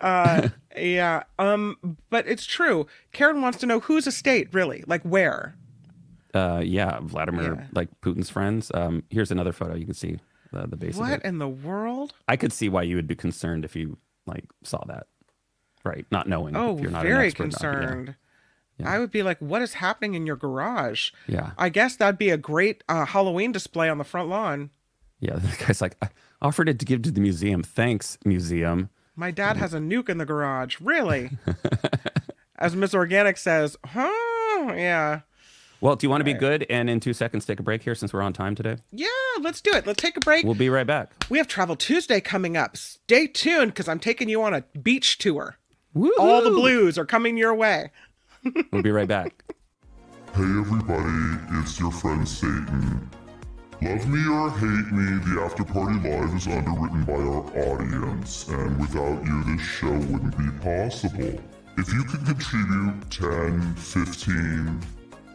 Speaker 3: Uh, yeah. Um, but it's true. Karen wants to know whose estate, really, like where.
Speaker 2: Uh, yeah, Vladimir,
Speaker 3: Yeah.
Speaker 2: like Putin's friends. Um, here's another photo you can see. the, the base.
Speaker 3: What in the world?
Speaker 2: I could see why you would be concerned if you like saw that, right? Not knowing.
Speaker 3: Oh,
Speaker 2: if you're not
Speaker 3: very
Speaker 2: expert, not- yeah.
Speaker 3: concerned. I would be like, what is happening in your garage?
Speaker 2: Yeah.
Speaker 3: I guess that'd be a great uh, Halloween display on the front lawn.
Speaker 2: Yeah, the guy's like, I offered it to give to the museum. Thanks, museum.
Speaker 3: My dad has a nuke in the garage. Really? As Miss Organic says, huh? Yeah.
Speaker 2: Well, do you want to be good and in two seconds take a break here since we're on time today?
Speaker 3: Yeah, let's do it. Let's take a break.
Speaker 2: We'll be right back.
Speaker 3: We have Travel Tuesday coming up. Stay tuned because I'm taking you on a beach tour. All the blues are coming your way.
Speaker 2: We'll be right back.
Speaker 5: Hey everybody, it's your friend Satan. Love me or hate me, the After Party Live is underwritten by our audience, and without you, this show wouldn't be possible. If you could contribute 10, 15,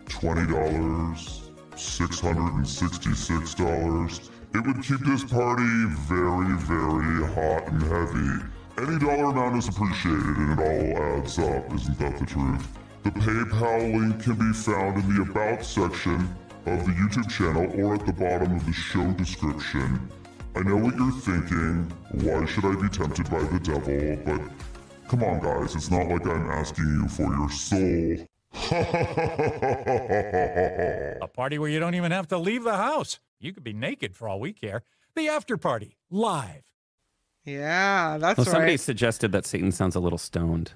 Speaker 5: 20 dollars, $666, it would keep this party very, very hot and heavy. Any dollar amount is appreciated and it all adds up, isn't that the truth? The PayPal link can be found in the About section of the YouTube channel or at the bottom of the show description. I know what you're thinking. Why should I be tempted by the devil? But come on, guys, it's not like I'm asking you for your soul.
Speaker 1: A party where you don't even have to leave the house. You could be naked for all we care. The after party, live.
Speaker 3: Yeah, that's
Speaker 2: Well, somebody
Speaker 3: right.
Speaker 2: suggested that Satan sounds a little stoned.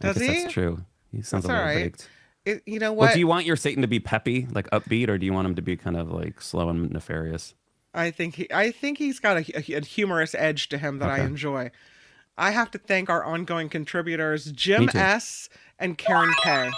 Speaker 2: I
Speaker 3: Does
Speaker 2: guess
Speaker 3: he?
Speaker 2: That's true. He sounds
Speaker 3: That's
Speaker 2: a little
Speaker 3: right.
Speaker 2: baked.
Speaker 3: It, you know what?
Speaker 2: Well, do you want your Satan to be peppy, like upbeat, or do you want him to be kind of like slow and nefarious?
Speaker 3: I think he, I think he's got a, a humorous edge to him that I enjoy. I have to thank our ongoing contributors, Jim S. and Karen K.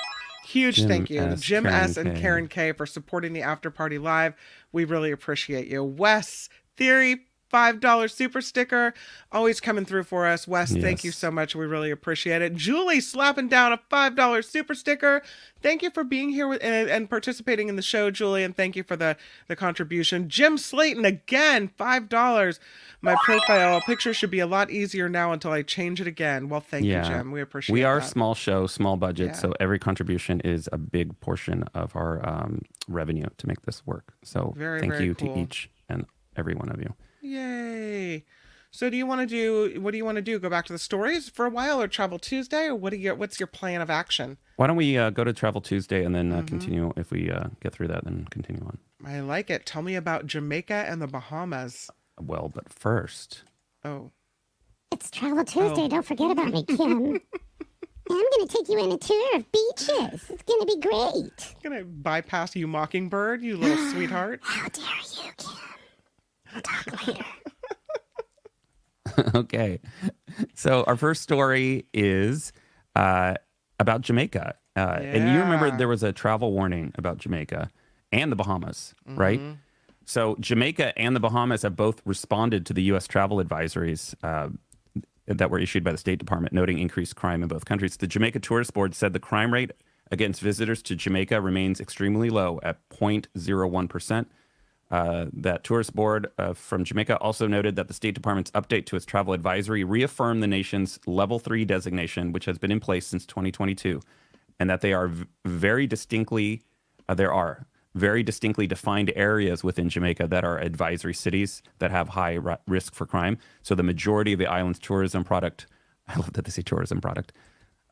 Speaker 3: Huge
Speaker 2: Jim
Speaker 3: thank you
Speaker 2: S.,
Speaker 3: Jim
Speaker 2: Karen
Speaker 3: S. and
Speaker 2: K.
Speaker 3: Karen K. for supporting the After Party Live. We really appreciate you. Wes Theory, $5 super sticker, always coming through for us. Wes, thank you so much. We really appreciate it. Julie slapping down a $5 super sticker. Thank you for being here with, and, and participating in the show, Julie, and thank you for the, the contribution. Jim Slayton, again, $5. My profile picture should be a lot easier now until I change it again. Well, thank you, Jim. We appreciate it.
Speaker 2: We are
Speaker 3: that.
Speaker 2: small show, small budget,
Speaker 3: Yeah.
Speaker 2: so every contribution is a big portion of our um, revenue to make this work. So
Speaker 3: Very,
Speaker 2: thank
Speaker 3: very
Speaker 2: you
Speaker 3: cool.
Speaker 2: to each and every one of you.
Speaker 3: Yay. So do you want to do what do you want to do? Go back to the stories for a while or travel Tuesday or what do you what's your plan of action?
Speaker 2: Why don't we uh, go to Travel Tuesday and
Speaker 3: Mm-hmm.
Speaker 2: then uh, continue? If we uh, get through that, then continue on.
Speaker 3: I like it. Tell me about Jamaica and the Bahamas.
Speaker 2: Well, but first,
Speaker 3: Oh.
Speaker 6: It's Travel Tuesday.
Speaker 3: Oh.
Speaker 6: Don't forget about me, Kim. I'm going to take you on a tour of beaches. It's going to be great.
Speaker 3: Gonna bypass you mockingbird, you little sweetheart.
Speaker 6: How dare you, Kim? We'll talk later.
Speaker 2: okay. So our first story is uh, about Jamaica. Uh, And you remember there was a travel warning about Jamaica and the Bahamas, right? So Jamaica and the Bahamas have both responded to the U.S. travel advisories uh, that were issued by the State Department, noting increased crime in both countries. The Jamaica Tourist Board said the crime rate against visitors to Jamaica remains extremely low at 0.01 percent. Uh, that tourist board uh, from Jamaica also noted that the State Department's update to its travel advisory reaffirmed the nation's level three designation, which has been in place since 2022, and that they are very distinctly, uh, there are very distinctly defined areas within Jamaica that are advisory cities that have high ri- risk for crime. So the majority of the island's tourism product, I love that they say tourism product,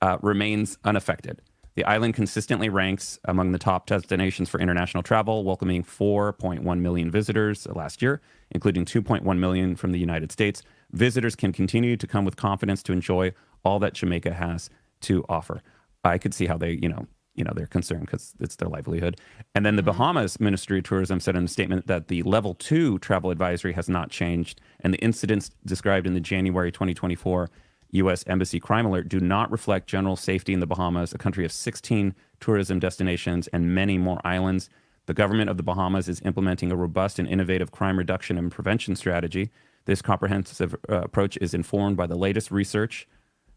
Speaker 2: uh, remains unaffected. The island consistently ranks among the top destinations for international travel, welcoming 4.1 million visitors last year, including 2.1 million from the United States. Visitors can continue to come with confidence to enjoy all that Jamaica has to offer. I could see how they, you know, you know, they're concerned because it's their livelihood. And then the mm-hmm. Bahamas Ministry of Tourism said in a statement that the level two travel advisory has not changed, and the incidents described in the January 2024 U.S. Embassy crime alert do not reflect general safety in the Bahamas, a country of 16 tourism destinations and many more islands. The government of the Bahamas is implementing a robust and innovative crime reduction and prevention strategy. This comprehensive uh, approach is informed by the latest research,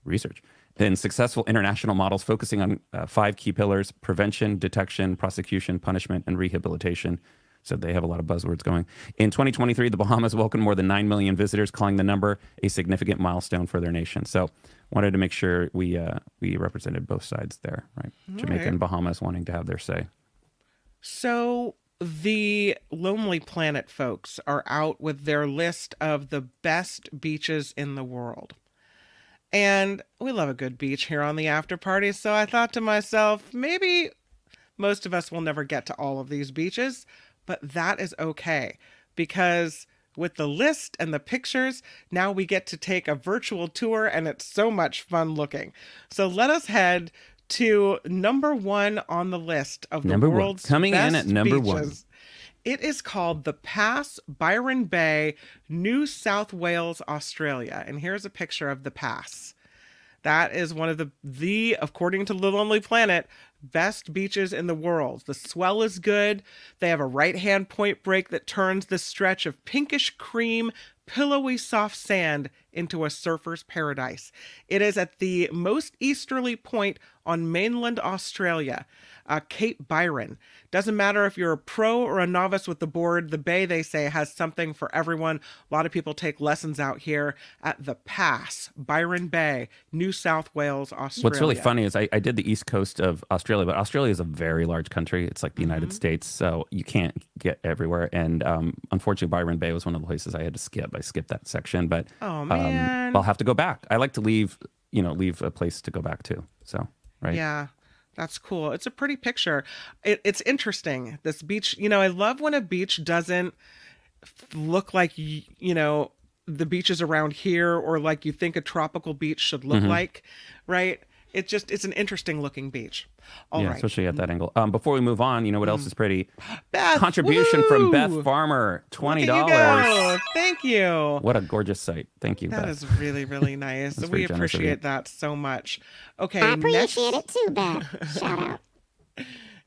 Speaker 2: research and successful international models focusing on uh, five key pillars: prevention, detection, prosecution, punishment, and rehabilitation. They have a lot of buzzwords going. In 2023, the Bahamas welcomed more than 9 million visitors, calling the number a significant milestone for their nation. So wanted to make sure we uh, we represented both sides there, right? Jamaica
Speaker 3: right.
Speaker 2: and Bahamas wanting to have their say.
Speaker 3: So the Lonely Planet folks are out with their list of the best beaches in the world. And we love a good beach here on the after party, so I thought to myself, maybe most of us will never get to all of these beaches, but that is okay because with the list and the pictures, now we get to take a virtual tour and it's so much fun looking. So let us head to number one on the list of the
Speaker 2: Number one.
Speaker 3: world's
Speaker 2: Coming in at number one.
Speaker 3: It is called the Pass, Byron Bay, New South Wales, Australia. And here's a picture of the pass. That is one of the the according to the Lonely Planet best beaches in the world. The swell is good. They have a right-hand point break that turns the stretch of pinkish cream, pillowy soft sand into a surfer's paradise. It is at the most easterly point on mainland Australia, uh, Cape Byron. Doesn't matter if you're a pro or a novice with the board, the bay, they say, has something for everyone. A lot of people take lessons out here at the Pass, Byron Bay, New South Wales, Australia.
Speaker 2: What's really funny is I, I did the east coast of Australia, but Australia is a very large country. It's like the
Speaker 3: Mm-hmm.
Speaker 2: United States, so you can't get everywhere. And um, unfortunately, Byron Bay was one of the places I had to skip. I skipped that section, but
Speaker 3: Oh,
Speaker 2: um. I'll have to go back. I like to leave, you know, leave a place to go back to. So right,
Speaker 3: Yeah, that's cool. It's a pretty picture. It, it's interesting. This beach, you know, I love when a beach doesn't look like, you know, the beaches around here or like you think a tropical beach should look
Speaker 2: Mm-hmm.
Speaker 3: like, right? It just, it's an interesting looking beach. All
Speaker 2: yeah,
Speaker 3: right.
Speaker 2: especially at that angle. Um, before we move on, you know what else is pretty?
Speaker 3: Beth,
Speaker 2: Contribution from! Beth Farmer, twenty
Speaker 3: Look at you
Speaker 2: dollars.
Speaker 3: Thank you.
Speaker 2: What a gorgeous site! Thank you,
Speaker 3: That
Speaker 2: Beth.
Speaker 3: is really, really nice.
Speaker 2: That's
Speaker 3: we
Speaker 2: very generous of you.
Speaker 3: appreciate that so much. Okay,
Speaker 6: I
Speaker 3: next,
Speaker 6: appreciate it too, Beth. Shout out.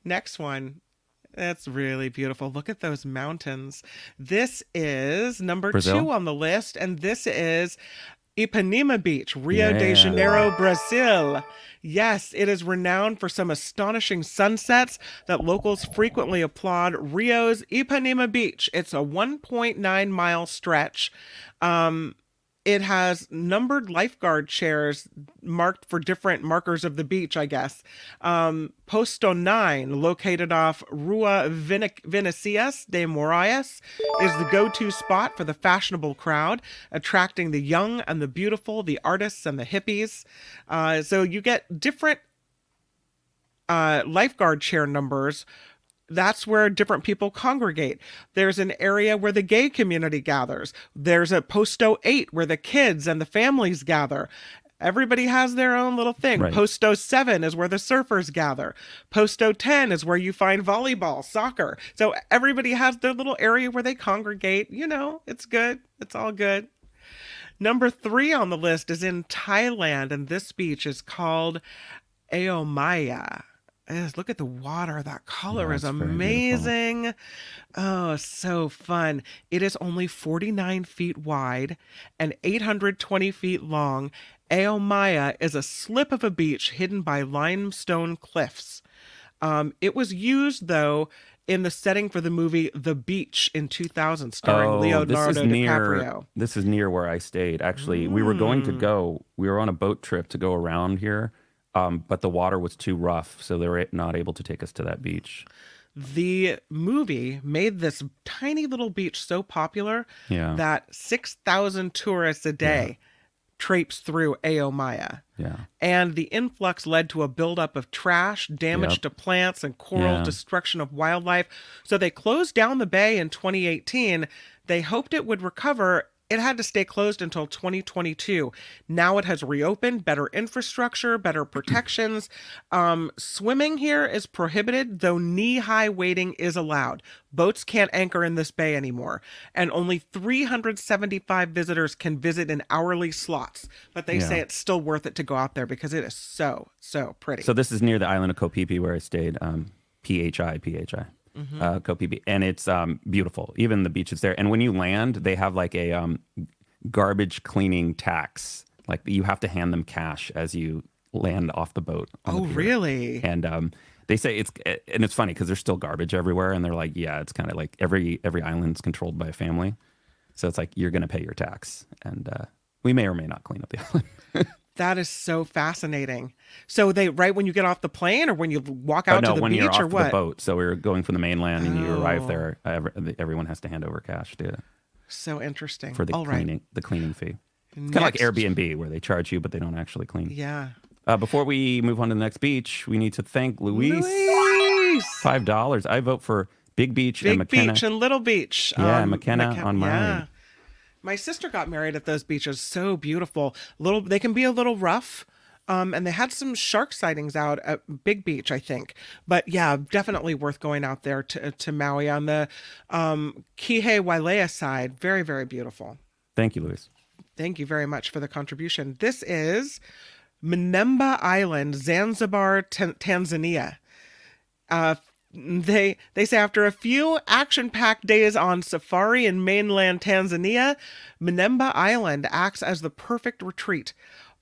Speaker 3: next one. That's really beautiful. Look at those mountains. This is number
Speaker 2: Brazil?
Speaker 3: two on the list, and this is Ipanema Beach, Rio de Janeiro, Brazil. Yes, it is renowned for some astonishing sunsets that locals frequently applaud. Rio's Ipanema Beach. It's a 1.9 mile stretch. Um, it has numbered lifeguard chairs marked for different markers of the beach, I guess. Um, Posto 9, located off Rua Vinicius de Moraes, is the go to spot for the fashionable crowd, attracting the young and the beautiful, the artists and the hippies. Uh, so you get different uh, lifeguard chair numbers that's where different people congregate. There's an area where the gay community gathers. There's a posto 8 where the kids and the families gather. Everybody has their own little thing.
Speaker 2: Right.
Speaker 3: Posto 7 is where the surfers gather. Posto 10 is where you find volleyball, soccer. So everybody has their little area where they congregate. You know, it's good. It's all good. Number three on the list is in Thailand, and this beach is called Ao Maya. Yes, look at the water. That color
Speaker 2: Yeah,
Speaker 3: is
Speaker 2: it's very beautiful.
Speaker 3: amazing. Oh, so fun. It is only 49 feet wide and 820 feet long. Ao Maya is a slip of a beach hidden by limestone cliffs. Um, it was used, though, in the setting for the movie The Beach in 2000, starring
Speaker 2: oh,
Speaker 3: Leonardo
Speaker 2: this is near.
Speaker 3: DiCaprio.
Speaker 2: This is near where I stayed. Actually, we were going
Speaker 3: Mm.
Speaker 2: to go. We were on a boat trip to go around here, um, but the water was too rough, so they were not able to take us to that beach.
Speaker 3: the movie made this tiny little beach so popular
Speaker 2: Yeah.
Speaker 3: that 6,000 tourists a day traipse through Ao Maya.
Speaker 2: Yeah.
Speaker 3: And the influx led to a buildup of trash, damage
Speaker 2: Yep.
Speaker 3: to plants and coral,
Speaker 2: Yeah.
Speaker 3: destruction of wildlife. So they closed down the bay in 2018. They hoped it would recover. It had to stay closed until 2022. Now it has reopened, better infrastructure, better protections. Um, swimming here is prohibited, though knee high wading is allowed. Boats can't anchor in this bay anymore, and only 375 visitors can visit in hourly slots. But they say it's still worth it to go out there because it is so, so pretty.
Speaker 2: So this is near the island of Ko Phi Phi where I stayed. Um, PHI, PHI,
Speaker 3: Mm-hmm.
Speaker 2: uh, Ko Phi Phi, and it's um, beautiful. Even the beaches there. And when you land, they have like a um, garbage cleaning tax. Like you have to hand them cash as you land off the boat. on the
Speaker 3: oh, really?
Speaker 2: And um, they say it's and it's funny because there's still garbage everywhere, and they're like, yeah, it's kind of like every every island's controlled by a family, so it's like you're gonna pay your tax, and uh, we may or may not clean up the island.
Speaker 3: That is so fascinating. So they right when you get off the plane, or when you walk
Speaker 2: Oh
Speaker 3: out
Speaker 2: no,
Speaker 3: to the
Speaker 2: when
Speaker 3: beach,
Speaker 2: you're off
Speaker 3: or
Speaker 2: the boat. So we were going from the mainland, and you arrive
Speaker 3: Oh.
Speaker 2: there. Everyone has to hand over cash to
Speaker 3: So interesting.
Speaker 2: for the
Speaker 3: All right.
Speaker 2: cleaning, the cleaning fee. It's kind of like Airbnb, where they charge you, but they don't actually clean.
Speaker 3: Yeah.
Speaker 2: Uh, before we move on to the next beach, we need to thank Luis.
Speaker 3: Luis!
Speaker 2: Five dollars. I vote for Big Beach and
Speaker 3: Big Beach and Little Beach.
Speaker 2: Yeah, Makena on mine.
Speaker 3: My sister got married at those beaches. So beautiful. Little, they can be a little rough. Um, and they had some shark sightings out at Big Beach, I think. But yeah, definitely worth going out there to to Maui on the um, Kihei Wailea side. Very, very beautiful.
Speaker 2: Thank you, Luis.
Speaker 3: Thank you very much for the contribution. This is Mnemba Island, Zanzibar, Tan- Tanzania. Uh, they they say after a few action-packed days on safari in mainland Tanzania, Mnemba Island acts as the perfect retreat,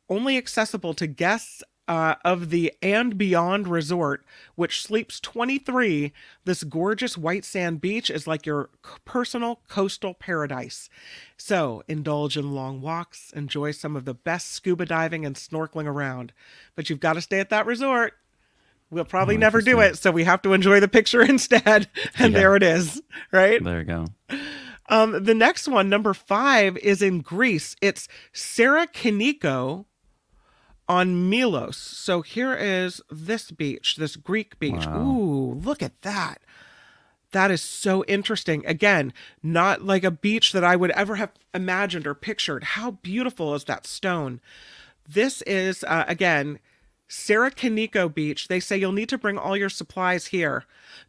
Speaker 3: only accessible to guests uh, of the And Beyond Resort, which sleeps 23. This gorgeous white sand beach is like your personal coastal paradise. So indulge in long walks, enjoy some of the best scuba diving and snorkeling around, but you've got to stay at that resort. We'll probably
Speaker 2: Oh,
Speaker 3: never do it, so we have to enjoy the picture instead. And
Speaker 2: Yeah.
Speaker 3: there it is, right?
Speaker 2: There you go.
Speaker 3: Um, the next one, number five, is in Greece. It's Sarah Sarakiniko on Milos. So here is this beach, this Greek beach.
Speaker 2: Wow.
Speaker 3: Ooh, look at that. That is so interesting. Again, not like a beach that I would ever have imagined or pictured. How beautiful is that stone? This is, uh, again, Sarakiniko Beach. They say you'll need to bring all your supplies here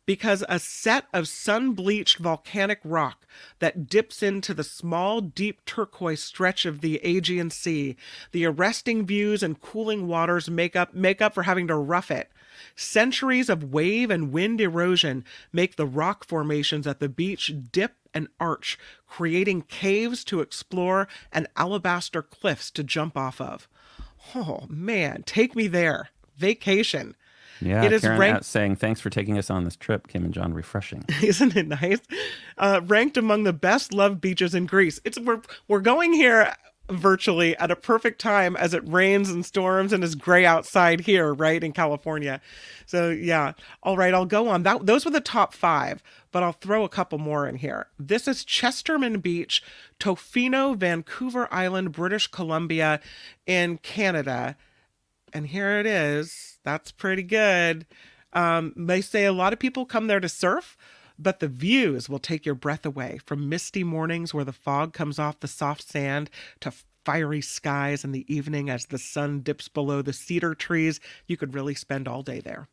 Speaker 3: because a set of sun bleached volcanic rock that dips into the small, deep turquoise stretch of the Aegean Sea. The arresting views and cooling waters make up, make up for having to rough it. Centuries of wave and wind erosion make the rock formations at the beach dip and arch, creating caves to explore and alabaster cliffs to jump off of. Oh man, take me there. Vacation.
Speaker 2: Yeah,
Speaker 3: It is
Speaker 2: Karen
Speaker 3: ranked-
Speaker 2: saying thanks for taking us on this trip, Kim and John. Refreshing.
Speaker 3: Isn't it nice? Uh, ranked among the best loved beaches in Greece. It's we're we're going here virtually at a perfect time as it rains and storms and is gray outside here, right in California. So yeah, all right, I'll go on. That those were the top five, but I'll throw a couple more in here. This is Chesterman Beach, Tofino, Vancouver Island, British Columbia, in Canada and here it is. That's pretty good. Um, they say a lot of people come there to surf, but the views will take your breath away from misty mornings where the fog comes off the soft sand to fiery skies in the evening as the sun dips below the cedar trees. You could really spend all day there.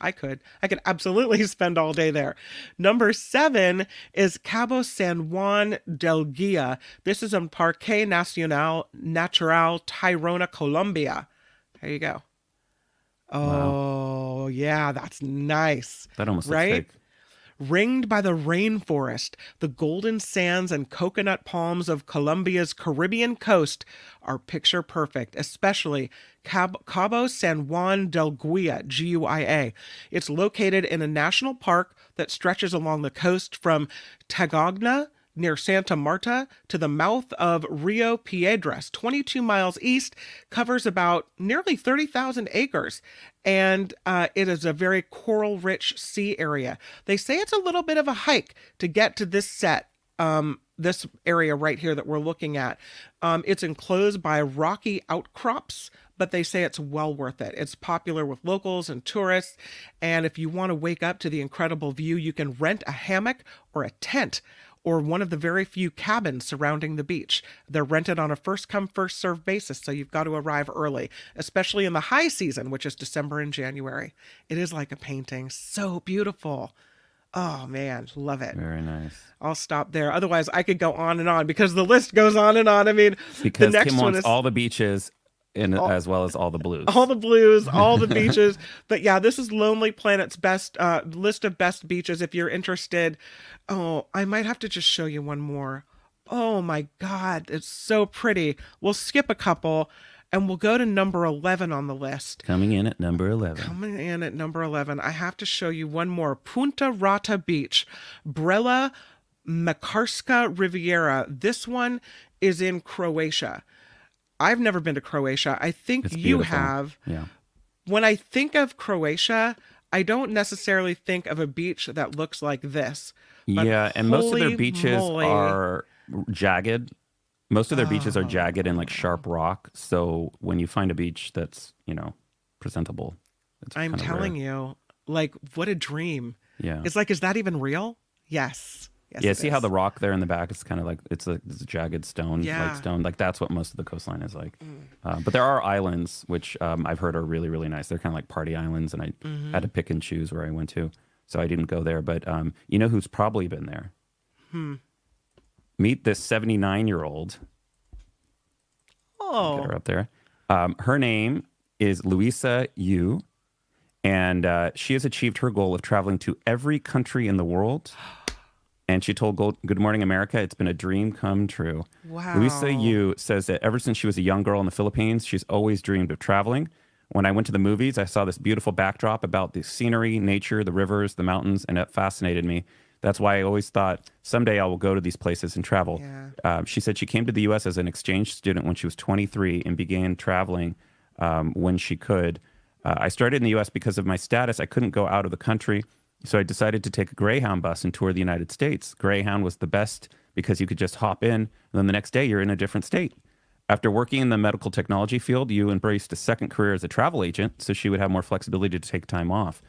Speaker 3: I could. I could absolutely spend all day there. Number seven is Cabo San Juan del Guia. This is in Parque Nacional Natural Tayrona, Colombia. There you go. Oh, yeah, that's nice.
Speaker 2: That almost looks
Speaker 3: Right?
Speaker 2: fake.
Speaker 3: Ringed by the rainforest, the golden sands and coconut palms of Colombia's Caribbean coast are picture perfect, especially Cab- Cabo San Juan del Guia, G U I A. It's located in a national park that stretches along the coast from Taganga near Santa Marta to the mouth of Rio Piedras, 22 miles east, covers about nearly 30,000 acres, and uh, it is a very coral rich sea area. They say it's a little bit of a hike to get to this set. Um, this area right here that we're looking at. Um, it's enclosed by rocky outcrops, but they say it's well worth it. It's popular with locals and tourists. And if you want to wake up to the incredible view, you can rent a hammock or a tent or one of the very few cabins surrounding the beach. They're rented on a first come, first served basis, so you've got to arrive early, especially in the high season, which is December and January. It is like a painting. So beautiful. Oh man, love it.
Speaker 2: Very nice.
Speaker 3: I'll stop there. Otherwise, I could go on and on because the list goes on and on. I mean,
Speaker 2: Because
Speaker 3: the next
Speaker 2: Kim
Speaker 3: one
Speaker 2: wants
Speaker 3: is
Speaker 2: all the beaches in
Speaker 3: All-
Speaker 2: as well as all the blues.
Speaker 3: all the blues, all the beaches. But yeah, this is Lonely Planet's best uh, list of best beaches. If you're interested, oh, I might have to just show you one more. Oh my God, it's so pretty. We'll skip a couple and we'll go to number 11 on the list.
Speaker 2: Coming in at number 11.
Speaker 3: Coming in at number 11, I have to show you one more. Punta Rata Beach, Brela Makarska Riviera. This one is in Croatia. I've never been to Croatia. I think
Speaker 2: It's
Speaker 3: you
Speaker 2: beautiful.
Speaker 3: have.
Speaker 2: Yeah.
Speaker 3: When I think of Croatia, I don't necessarily think of a beach that looks like this.
Speaker 2: Yeah, and most of their beaches
Speaker 3: moly.
Speaker 2: are jagged. Most of their beaches are oh. jagged and like
Speaker 3: Oh.
Speaker 2: sharp rock. So when you find a beach that's, you know, presentable, it's
Speaker 3: I'm telling
Speaker 2: rare.
Speaker 3: you, like, what a dream.
Speaker 2: Yeah.
Speaker 3: It's like, is that even real? Yes. Yes.
Speaker 2: yeah, see how the rock there in the back is kind of like it's a, it's a jagged stone,
Speaker 3: Yeah. Mm.
Speaker 2: light stone. Like that's what most of the coastline is like. Uh, but there are islands which um, I've heard are really really nice. They're kind of like party islands, and I
Speaker 3: Mm-hmm.
Speaker 2: had to pick and choose where I went to, so I didn't go there. But um, you know who's probably been there?
Speaker 3: Hmm.
Speaker 2: Meet this seventy nine year old.
Speaker 3: Oh,
Speaker 2: Get her up there. Um, her name is Louisa Yu, and uh, she has achieved her goal of traveling to every country in the world. And she told Go- Good Morning America, it's been a dream come true.
Speaker 3: wow.
Speaker 2: Louisa Yu says that ever since she was a young girl in the Philippines, she's always dreamed of traveling. When I went to the movies, I saw this beautiful backdrop about the scenery, nature, the rivers, the mountains, and it fascinated me. That's why I always thought someday I will go to these places and travel.
Speaker 3: Yeah.
Speaker 2: Uh, she said she came to the U.S. as an exchange student when she was 23 and began traveling um, when she could. Uh, I started in the U.S. because of my status. I couldn't go out of the country, so I decided to take a Greyhound bus and tour the United States. Greyhound was the best because you could just hop in, and then the next day you're in a different state. After working in the medical technology field, you embraced a second career as a travel agent, so she would have more flexibility to take time off.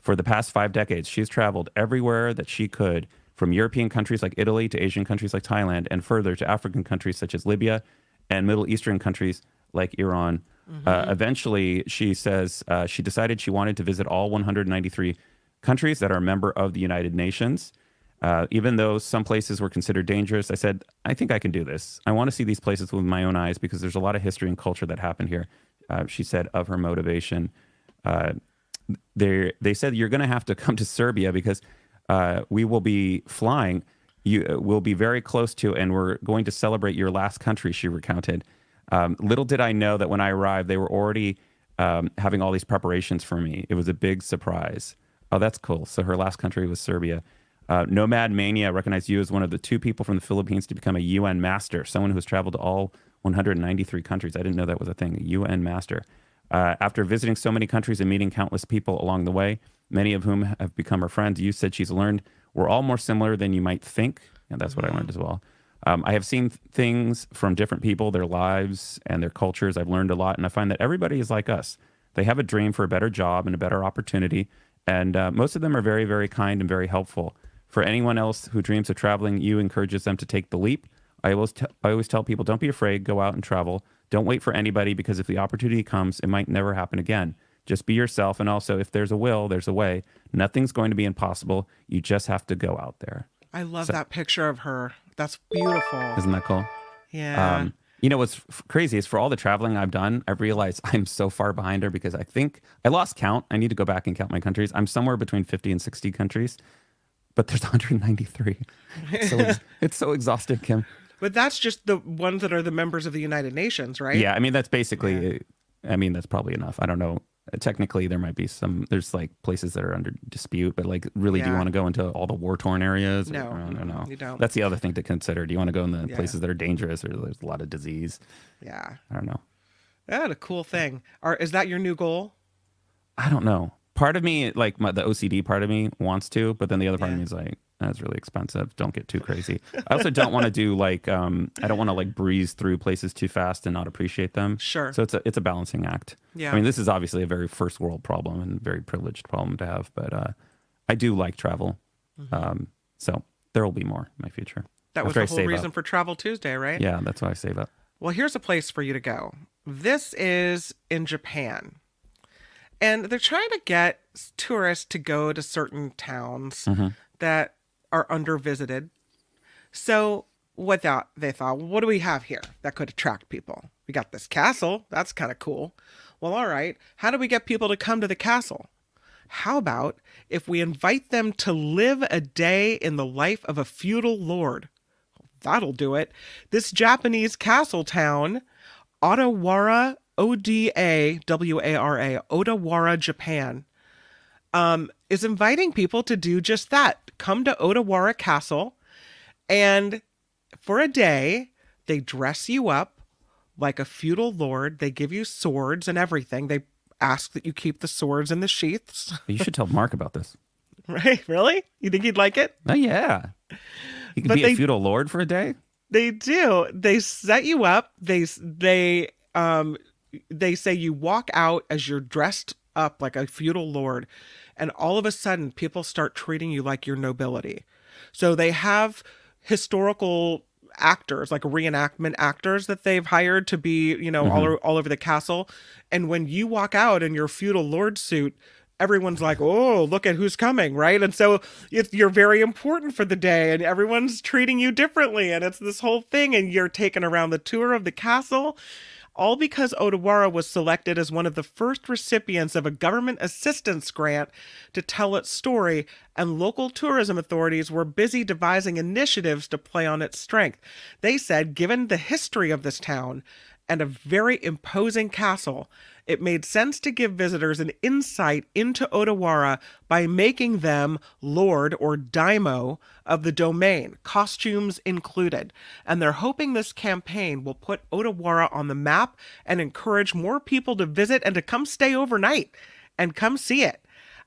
Speaker 2: For the past five decades, she's traveled everywhere that she could, from European countries like Italy to Asian countries like Thailand, and further to African countries such as Libya and Middle Eastern countries like Iran. Uh, eventually, she says uh, she decided she wanted to visit all 193 countries that are a member of the United Nations. Uh, even though some places were considered dangerous, I said, I think I can do this. I want to see these places with my own eyes because there's a lot of history and culture that happened here. Uh, she said of her motivation. Uh, they they said you're going to have to come to Serbia because uh, we will be flying. You will be very close to, and we're going to celebrate your last country. She recounted. Um, little did I know that when I arrived, they were already um, having all these preparations for me. It was a big surprise. Oh, that's cool. So her last country was Serbia. Uh, Nomad Mania recognized you as one of the two people from the Philippines to become a UN master, someone who has traveled to all 193 countries. I didn't know that was a thing, a UN master. Uh, after visiting so many countries and meeting countless people along the way, many of whom have become her friends, you said she's learned we're all more similar than you might think. And that's what I learned as well. Um, I have seen th- things from different people, their lives and their cultures. I've learned a lot, and I find that everybody is like us. They have a dream for a better job and a better opportunity, and uh, most of them are very, very kind and very helpful. For anyone else who dreams of traveling, you encourages them to take the leap. I always, t- I always tell people, don't be afraid, go out and travel. Don't wait for anybody because if the opportunity comes, it might never happen again. Just be yourself, and also, if there's a will, there's a way. Nothing's going to be impossible. You just have to go out there.
Speaker 3: I love that picture of her. That's beautiful.
Speaker 2: Isn't that cool?
Speaker 3: Yeah.
Speaker 2: Um, you know what's f- crazy is for all the traveling I've done, I've realized I'm so far behind her because I think I lost count. I need to go back and count my countries. I'm somewhere between 50 and 60 countries, but there's 193. So it's, it's so exhausting, Kim.
Speaker 3: but that's just the ones that are the members of the United Nations, right?
Speaker 2: Yeah, I mean that's basically. I mean that's probably enough. I don't know. Technically, there might be some. There's like places that are under dispute, but like, really, do you want to go into all the war torn areas?
Speaker 3: No,
Speaker 2: I don't know.
Speaker 3: you don't.
Speaker 2: That's the other thing to consider. Do you want to go in the
Speaker 3: Yeah.
Speaker 2: places that are dangerous or there's a lot of disease?
Speaker 3: Yeah.
Speaker 2: I don't know.
Speaker 3: That's a cool thing. Are, is that your new goal?
Speaker 2: I don't know. Part of me, like my, the OCD part of me, wants to, but then the other part of me is like, that's really expensive. Don't get too crazy. I also don't want to do like, um, I don't want to like breeze through places too fast and not appreciate them.
Speaker 3: Sure.
Speaker 2: So it's a it's a balancing act.
Speaker 3: Yeah.
Speaker 2: I mean, this is obviously a very first world problem and very privileged problem to have, but uh, I do like travel. Um, so there will be more in my future.
Speaker 3: Mm-hmm. That was
Speaker 2: After
Speaker 3: the whole reason
Speaker 2: up.
Speaker 3: for Travel Tuesday, right?
Speaker 2: Yeah, that's why I save up.
Speaker 3: Well, here's a place for you to go. This is in Japan. And they're trying to get tourists to go to certain towns that are undervisited. So, what that they thought, what do we have here that could attract people? We got this castle. That's kind of cool. Well, all right. How do we get people to come to the castle? How about if we invite them to live a day in the life of a feudal lord? That'll do it. This Japanese castle town, Odawara, O D A W A R A, Odawara, Japan, um, is inviting people to do just that. Come to Odawara Castle, and for a day, they dress you up, like a feudal lord. They give you swords and everything. They ask that you keep the swords in the sheaths.
Speaker 2: You should tell Mark about this.
Speaker 3: Right? Really? You think he'd like it?
Speaker 2: Oh yeah, he could
Speaker 3: But
Speaker 2: be
Speaker 3: they-
Speaker 2: a feudal lord for a day.
Speaker 3: They do. They set you up. They they um they say you walk out as you're dressed up like a feudal lord and all of a sudden people start treating you like your nobility. So they have historical actors like reenactment actors that they've hired to be, you know, all, mm-hmm. o- all over the castle and when you walk out in your feudal lord suit everyone's like, "Oh, look at who's coming!" Right, and so if you're very important for the day, and everyone's treating you differently, and it's this whole thing, and you're taken around the tour of the castle. All because Odawara was selected as one of the first recipients of a government assistance grant to tell its story, and local tourism authorities were busy devising initiatives to play on its strength. They said, given the history of this town and a very imposing castle, it made sense to give visitors an insight into Odawara by making them lord or daimyo of the domain, costumes included. And they're hoping this campaign will put Odawara on the map and encourage more people to visit and to come stay overnight and come see it.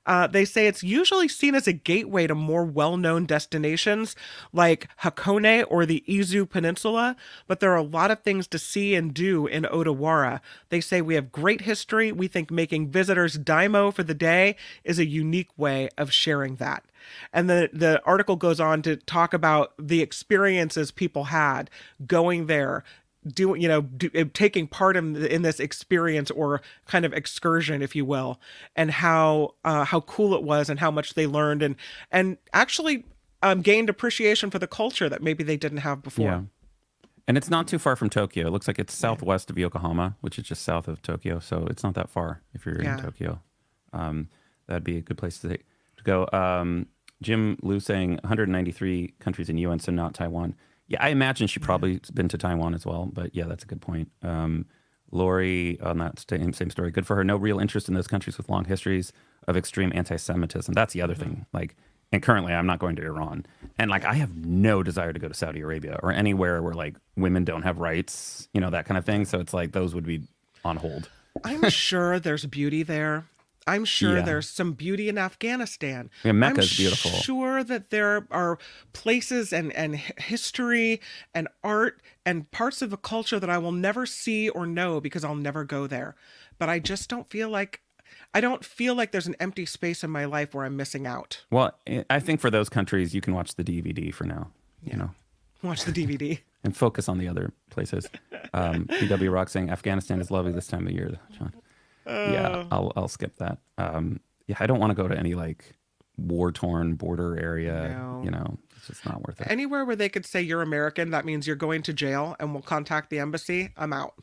Speaker 3: Uh, they say it's usually seen as a gateway to more well known destinations like Hakone or the Izu Peninsula, but there are a lot of things to see and do in Odawara. They say we have great history. We think making visitors daimyo for the day is a unique way of sharing that. And the, the article goes on to talk about the experiences people had going there, doing you know do, uh, taking part in in this experience or kind of excursion if you will and how uh how cool it was and how much they learned and and actually um gained appreciation for the culture that maybe they didn't have before
Speaker 2: Yeah. And it's not too far from Tokyo. It looks like it's southwest of Yokohama, which is just south of Tokyo. So it's not that far if you're
Speaker 3: Yeah.
Speaker 2: in Tokyo. Um, that'd be a good place to, to go. Um, Jim Liu saying 193 countries in UN, so not Taiwan. Yeah, I imagine she probably has been to Taiwan as well. But yeah, that's a good point. Um, Lori on that same, same story. Good for her. No real interest in those countries with long histories of extreme anti-Semitism. That's the other thing. Like, and currently, I'm not going to Iran, and like, I have no desire to go to Saudi Arabia or anywhere where like women don't have rights, you know, that kind of thing. So it's like those would be on hold.
Speaker 3: i'm sure there's beauty there i'm sure
Speaker 2: Yeah.
Speaker 3: there's some beauty in afghanistan
Speaker 2: Yeah, Mecca's beautiful.
Speaker 3: I'm
Speaker 2: beautiful.
Speaker 3: sure that there are places and and history and art and parts of the culture that i will never see or know because i'll never go there but i just don't feel like i don't feel like there's an empty space in my life where i'm missing out
Speaker 2: Well, I- think for those countries, you can watch the DVD for now. You know.
Speaker 3: watch the dvd
Speaker 2: and focus on the other places. Um, PW Rock saying Afghanistan is lovely this time of year, John. Yeah, I'll I'll skip that. Um, yeah, I don't want to go to any like war torn border area.
Speaker 3: No.
Speaker 2: You know, it's just not worth it.
Speaker 3: anywhere where they could say you're american that means you're going to jail and we'll contact the embassy i'm out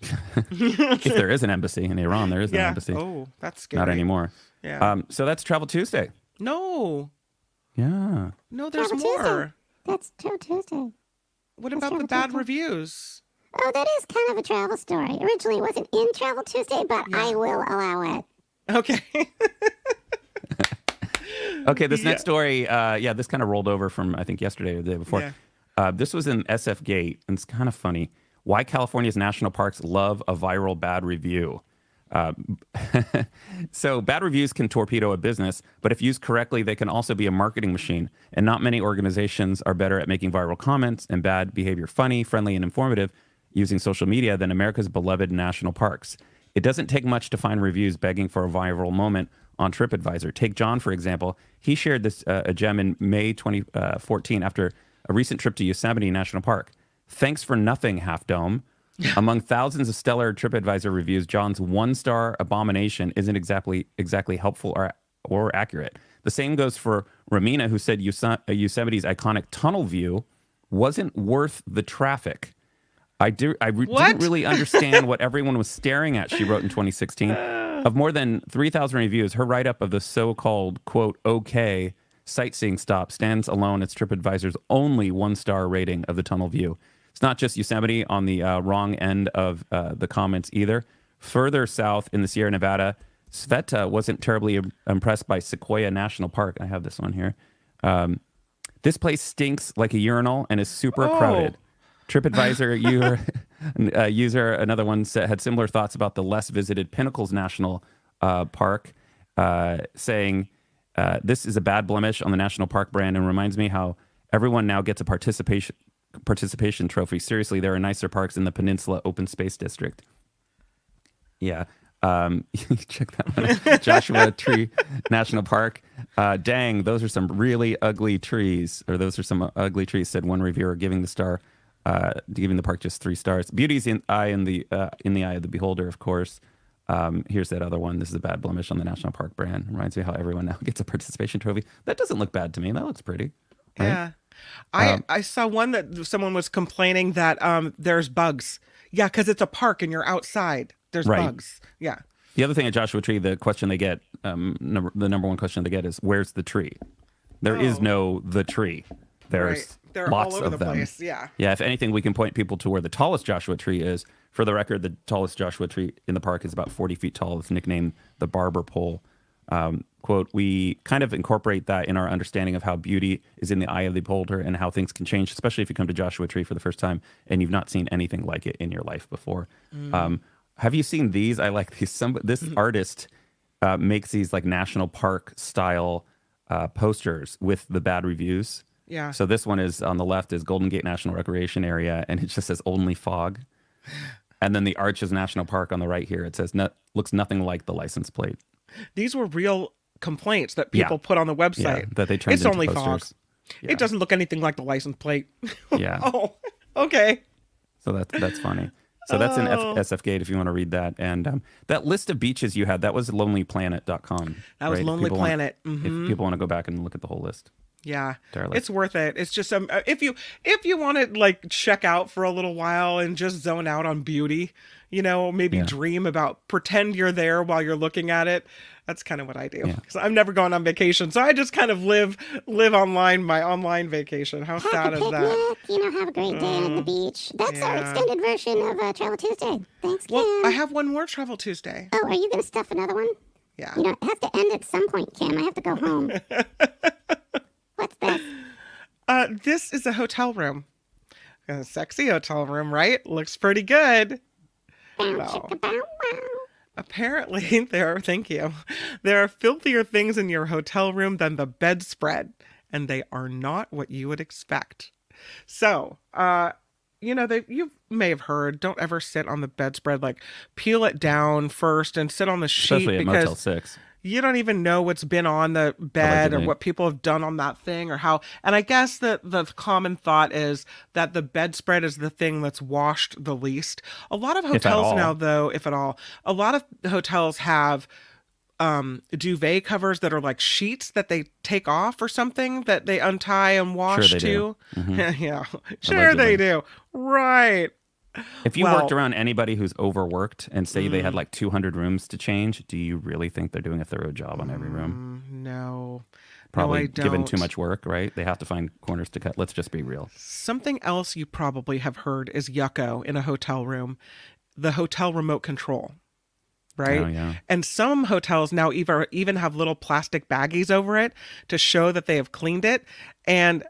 Speaker 2: if there is an embassy in Iran, there is an
Speaker 3: yeah
Speaker 2: embassy.
Speaker 3: oh that's scary
Speaker 2: not anymore.
Speaker 3: yeah
Speaker 2: Um, so that's Travel Tuesday.
Speaker 3: no
Speaker 2: Yeah.
Speaker 3: no there's
Speaker 6: Travel Tuesday.
Speaker 3: more
Speaker 6: That's Travel Tuesday.
Speaker 3: what
Speaker 6: That's
Speaker 3: about the bad
Speaker 6: Tuesday.
Speaker 3: reviews
Speaker 6: Oh, that is kind of a travel story. Originally, it wasn't in Travel Tuesday, but I will allow it.
Speaker 3: okay
Speaker 2: Okay, this
Speaker 3: Yeah.
Speaker 2: next story, uh, yeah, this kind of rolled over from I think yesterday or the day before.
Speaker 3: Yeah.
Speaker 2: Uh, this was in SF Gate, and it's kind of funny. Why California's national parks love a viral bad review. Uh, so bad reviews can torpedo a business, but if used correctly, they can also be a marketing machine. And not many organizations are better at making viral comments and bad behavior funny, friendly, and informative using social media than America's beloved national parks. It doesn't take much to find reviews begging for a viral moment on TripAdvisor. Take John, for example. He shared this uh, a gem in May 2014 after a recent trip to Yosemite National Park. Thanks for nothing, Half Dome. Among thousands of stellar TripAdvisor reviews, John's one-star abomination isn't exactly exactly helpful or or accurate. The same goes for Ramina, who said uh, Yosemite's iconic tunnel view wasn't worth the traffic. I, do, I re- didn't really understand what everyone was staring at, she wrote in 2016. Of more than 3,000 reviews, her write up of the so called, quote, okay sightseeing stop stands alone as TripAdvisor's only one star rating of the tunnel view. It's not just Yosemite on the uh, wrong end of uh, the comments either. Further south in the Sierra Nevada, Sveta wasn't terribly im- impressed by Sequoia National Park. I have this one here. Um, this place stinks like a urinal and is super
Speaker 3: Oh.
Speaker 2: crowded. TripAdvisor user, uh, user another one said, had similar thoughts about the less visited Pinnacles National uh, Park, uh, saying uh, this is a bad blemish on the national park brand and reminds me how everyone now gets a participation participation trophy. Seriously, there are nicer parks in the Peninsula Open Space District. Yeah. Um, check that one. out. Joshua Tree National Park. Uh, dang, those are some really ugly trees, or those are some ugly trees," said one reviewer, giving the star, uh, giving the park just three stars. Beauty's in eye in the uh, in the eye of the beholder, of course. Um, here's that other one. This is a bad blemish on the national park brand. Reminds me how everyone now gets a participation trophy. That doesn't look bad to me. That looks pretty. right?
Speaker 3: Yeah. I
Speaker 2: Um,
Speaker 3: I saw one that someone was complaining that um there's bugs. Yeah, because it's a park and you're outside. There's
Speaker 2: Right.
Speaker 3: bugs. Yeah.
Speaker 2: The other thing at Joshua Tree, the question they get, um, number, the number one question they get is, "Where's the tree?" There is
Speaker 3: Oh.
Speaker 2: no the tree. There's
Speaker 3: right. They're
Speaker 2: lots
Speaker 3: all over
Speaker 2: of
Speaker 3: the
Speaker 2: them.
Speaker 3: place. Yeah.
Speaker 2: Yeah, if anything, we can point people to where the tallest Joshua tree is. For the record, the tallest Joshua tree in the park is about 40 feet tall. It's nicknamed the Barber Pole. Um, quote, we kind of incorporate that in our understanding of how beauty is in the eye of the beholder and how things can change, especially if you come to Joshua Tree for the first time and you've not seen anything like it in your life before.
Speaker 3: Mm.
Speaker 2: Um, have you seen these? I like these. Some this
Speaker 3: Mm-hmm.
Speaker 2: artist uh, makes these like national park style uh, posters with the bad reviews.
Speaker 3: Yeah.
Speaker 2: So this one is on the left is Golden Gate National Recreation Area, and it just says only fog. And then the Arches National Park on the right here, it says no, looks nothing like the license plate.
Speaker 3: These were real complaints that
Speaker 2: Yeah.
Speaker 3: people put on the website.
Speaker 2: Yeah, that they turned
Speaker 3: It's only fog.
Speaker 2: Yeah.
Speaker 3: It doesn't look anything like the license plate.
Speaker 2: Yeah.
Speaker 3: oh, okay.
Speaker 2: So that's that's funny. So that's in F-
Speaker 3: Oh.
Speaker 2: SF Gate if you want to read that. And um, that list of beaches you had, that was lonelyplanet.com.
Speaker 3: That was
Speaker 2: right?
Speaker 3: Lonely
Speaker 2: want-
Speaker 3: Planet. Mhm.
Speaker 2: If people want to go back and look at the whole list.
Speaker 3: Yeah,
Speaker 2: Entirely.
Speaker 3: it's worth it. It's just um, uh, if you if you want to like check out for a little while and just zone out on beauty, you know, maybe
Speaker 2: Yeah.
Speaker 3: dream about pretend you're there while you're looking at it. That's kind of what I do.
Speaker 2: Yeah.
Speaker 3: Because I've never gone on vacation, so I just kind of live live online my online vacation. How
Speaker 6: Have
Speaker 3: sad
Speaker 6: a
Speaker 3: is that?
Speaker 6: picnic, you know, have a great day on the beach. That's our extended version of uh, Travel Tuesday. Thanks, Kim.
Speaker 3: Well, I have one more Travel Tuesday.
Speaker 6: oh, are you going to stuff another one?
Speaker 3: Yeah.
Speaker 6: You know, it has to end at some point, Kim. I have to go home. What's this?
Speaker 3: Uh, this is a hotel room. A sexy hotel room, right? Looks pretty good.
Speaker 6: Bow,
Speaker 3: No.
Speaker 6: chicka, bow, wow.
Speaker 3: Apparently, there are, thank you. There are filthier things in your hotel room than the bedspread, and they are not what you would expect. So, uh, you know, they you may have heard, don't ever sit on the bedspread. Like, peel it down first and sit on the sheet
Speaker 2: Especially at
Speaker 3: because
Speaker 2: Motel 6.
Speaker 3: You don't even know what's been on the bed or what people have done on that thing or how and i guess that the common thought is that the bedspread is the thing that's washed the least. A lot of hotels now though if at all a lot of hotels have um duvet covers that are like sheets that they take off or something that they untie and wash
Speaker 2: they
Speaker 3: too
Speaker 2: do. Mhm.
Speaker 3: yeah. Sure they do. Right
Speaker 2: If you
Speaker 3: Well-
Speaker 2: worked around anybody who's overworked and say they had
Speaker 3: Mm.
Speaker 2: like 200 rooms to change, do you really think they're doing a thorough job on every room?
Speaker 3: Mm, no
Speaker 2: Probably
Speaker 3: I
Speaker 2: given too much work, right? They have to find corners to cut. Let's just be real.
Speaker 3: Something else you probably have heard is yucco in a hotel room, the hotel remote control, right?
Speaker 2: Oh, yeah.
Speaker 3: And some hotels now even even have little plastic baggies over it to show that they have cleaned it. And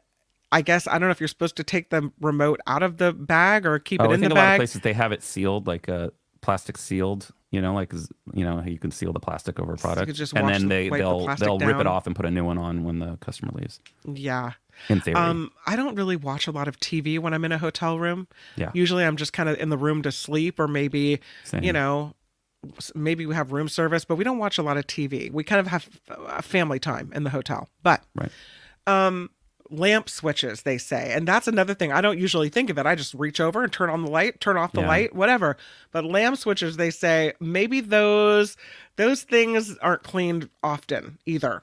Speaker 3: I guess I don't know if you're supposed to take the remote out of the bag or keep
Speaker 2: Oh,
Speaker 3: it
Speaker 2: I
Speaker 3: in
Speaker 2: think
Speaker 3: the
Speaker 2: a lot of
Speaker 3: bag.
Speaker 2: places they have it sealed, like uh, plastic sealed. You know, like you know, you can seal the plastic over a product,
Speaker 3: just
Speaker 2: and then
Speaker 3: the-
Speaker 2: they
Speaker 3: wipe the
Speaker 2: they'll they'll rip it off and put a new one on when the customer leaves.
Speaker 3: yeah.
Speaker 2: In theory,
Speaker 3: Um, I don't really watch a lot of TV when I'm in a hotel room.
Speaker 2: Yeah.
Speaker 3: Usually I'm just kind of in the room to sleep or maybe,
Speaker 2: Same.
Speaker 3: you know, maybe we have room service, but we don't watch a lot of TV. We kind of have uh, family time in the hotel. But
Speaker 2: right?
Speaker 3: um lamp switches they say. And that's another thing. I don't usually think of it. I just reach over and turn on the light turn off the
Speaker 2: Yeah.
Speaker 3: light whatever. But lamp switches they say maybe those those things aren't cleaned often either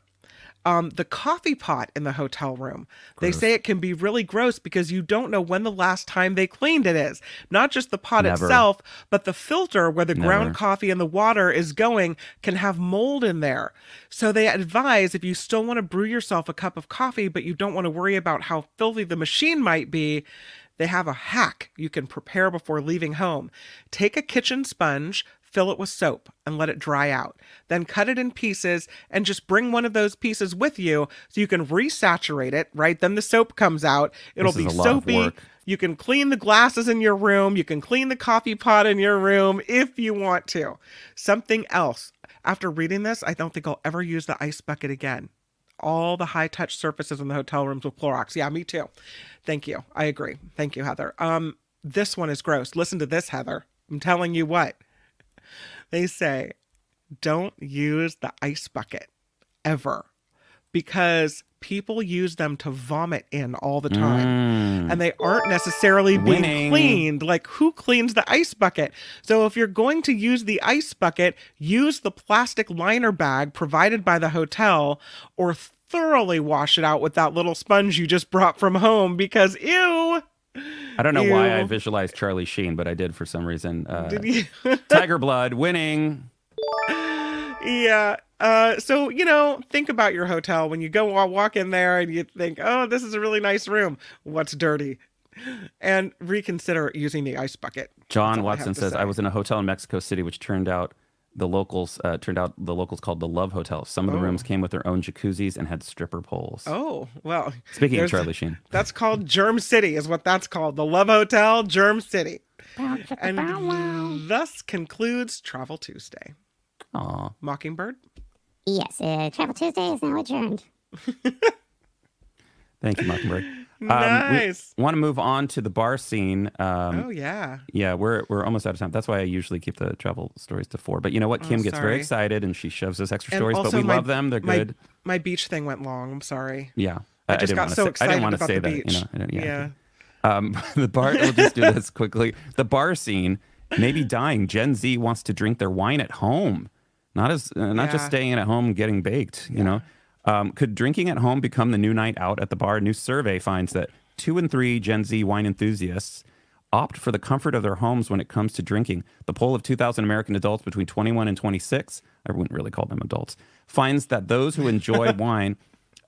Speaker 3: um, the coffee pot in the hotel room. They say it can be really gross because you don't know when the last time they cleaned it is. Not just the pot
Speaker 2: Never.
Speaker 3: itself, but the filter where the ground coffee and the water is going can have mold in there. So they advise if you still want to brew yourself a cup of coffee, but you don't want to worry about how filthy the machine might be, they have a hack you can prepare before leaving home. Take a kitchen sponge, fill it with soap and let it dry out. Then cut it in pieces and just bring one of those pieces with you so you can resaturate it, right? Then the soap comes out. It'll be
Speaker 2: a lot of
Speaker 3: soapy. You can clean the glasses in your room. You can clean the coffee pot in your room if you want to. Something else. After reading this, I don't think I'll ever use the ice bucket again. All the high touch surfaces in the hotel rooms with Clorox. Yeah, me too. Thank you. I agree. Thank you, Heather. Um, this one is gross. Listen to this, Heather. I'm telling you what. They say don't use the ice bucket ever because people use them to vomit in all the time
Speaker 2: Mm.
Speaker 3: and they aren't necessarily being
Speaker 2: Winning.
Speaker 3: cleaned. Like, who cleans the ice bucket? So, if you're going to use the ice bucket, use the plastic liner bag provided by the hotel or thoroughly wash it out with that little sponge you just brought from home because, ew.
Speaker 2: I don't know why I visualized Charlie Sheen, but I did for some reason. Uh,
Speaker 3: Did you?
Speaker 2: Tiger Blood winning.
Speaker 3: yeah. Uh, so you know, think about your hotel when you go walk in there and you think, "Oh, this is a really nice room. What's dirty?" And reconsider using the ice bucket.
Speaker 2: John
Speaker 3: all I
Speaker 2: Watson says,
Speaker 3: say.
Speaker 2: I was in a hotel in Mexico City, which turned out the locals uh, turned out the locals called the Love Hotel. Some of the rooms came with their own jacuzzis and had stripper poles.
Speaker 3: Oh well.
Speaker 2: Speaking of Charlie Sheen,
Speaker 3: That's called Germ City, is what that's called. The Love Hotel, Germ City.
Speaker 6: Bow,
Speaker 3: And
Speaker 6: bow, wow.
Speaker 3: thus concludes Travel Tuesday.
Speaker 2: Aw.
Speaker 3: Mockingbird?
Speaker 6: Yes, uh, Travel Tuesday is now adjourned.
Speaker 2: thank you, Mockingbird.
Speaker 3: Nice.
Speaker 2: Want to move on to the bar scene? Um,
Speaker 3: oh yeah.
Speaker 2: Yeah, we're we're almost out of time. That's why I usually keep the travel stories to four. But you know what?
Speaker 3: Oh,
Speaker 2: Kim gets very excited and she shoves us extra
Speaker 3: And
Speaker 2: stories. But we
Speaker 3: my-
Speaker 2: love them. They're
Speaker 3: my-
Speaker 2: good.
Speaker 3: My beach thing went long. I'm sorry.
Speaker 2: Yeah,
Speaker 3: I just
Speaker 2: didn't
Speaker 3: got so
Speaker 2: say, I
Speaker 3: excited
Speaker 2: didn't want to
Speaker 3: about
Speaker 2: say
Speaker 3: the
Speaker 2: that.
Speaker 3: beach.
Speaker 2: You know, I didn't-
Speaker 3: yeah.
Speaker 2: Um, the bar. We'll just do this quickly. The bar scene Maybe dying. Gen Z wants to drink their wine at home, not as uh, not just
Speaker 3: Yeah.
Speaker 2: staying at home getting baked. You know, um, could drinking at home become the new night out at the bar? A new survey finds that two in three Gen Z wine enthusiasts opt for the comfort of their homes when it comes to drinking. The poll of 2,000 American adults between 21 and 26, I wouldn't really call them adults, finds that those who enjoy wine,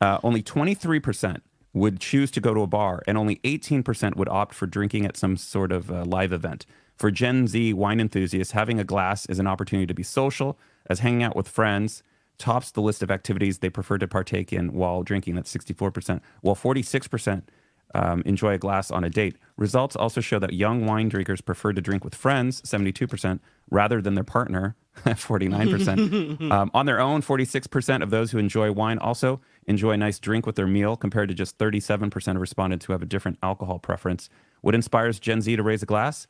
Speaker 2: uh, only 23% would choose to go to a bar, and only 18% would opt for drinking at some sort of uh, live event. For Gen Z wine enthusiasts, having a glass is an opportunity to be social, as hanging out with friends tops the list of activities they prefer to partake in while drinking. That's 64%, while 46% um, enjoy a glass on a date. Results also show that young wine drinkers prefer to drink with friends, 72%, rather than their partner, 49%. um, on their own, 46% of those who enjoy wine also enjoy a nice drink with their meal, compared to just 37% of respondents who have a different alcohol preference. What inspires Gen Z to raise a glass?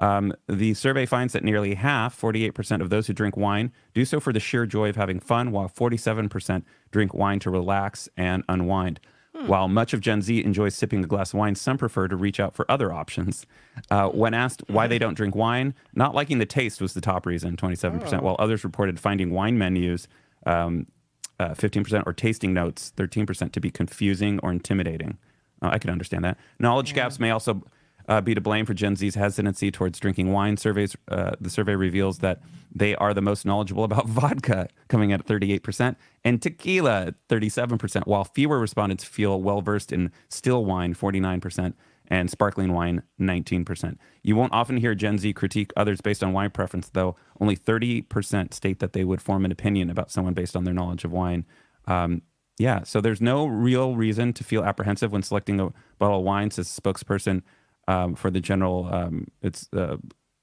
Speaker 2: Um, the survey finds that nearly half, 48% of those who drink wine, do so for the sheer joy of having fun, while 47% drink wine to relax and unwind. While much of Gen Z enjoys sipping a glass of wine, some prefer to reach out for other options. Uh, when asked why they don't drink wine, not liking the taste was the top reason, 27%, while others reported finding wine menus, um, uh, 15%, or tasting notes, 13%, to be confusing or intimidating. Uh, I can understand that. Knowledge gaps may also uh, be to blame for Gen Z's hesitancy towards drinking wine. Surveys, uh, the survey reveals that they are the most knowledgeable about vodka, coming at 38%, and tequila, at 37%, while fewer respondents feel well versed in still wine, 49%, and sparkling wine, 19%. You won't often hear Gen Z critique others based on wine preference, though only 30% state that they would form an opinion about someone based on their knowledge of wine. Um, yeah, so there's no real reason to feel apprehensive when selecting a bottle of wine, says spokesperson um, for the general, um, it's uh,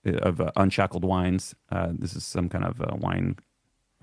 Speaker 2: of uh, Unshackled Wines. Uh, this is some kind of uh, wine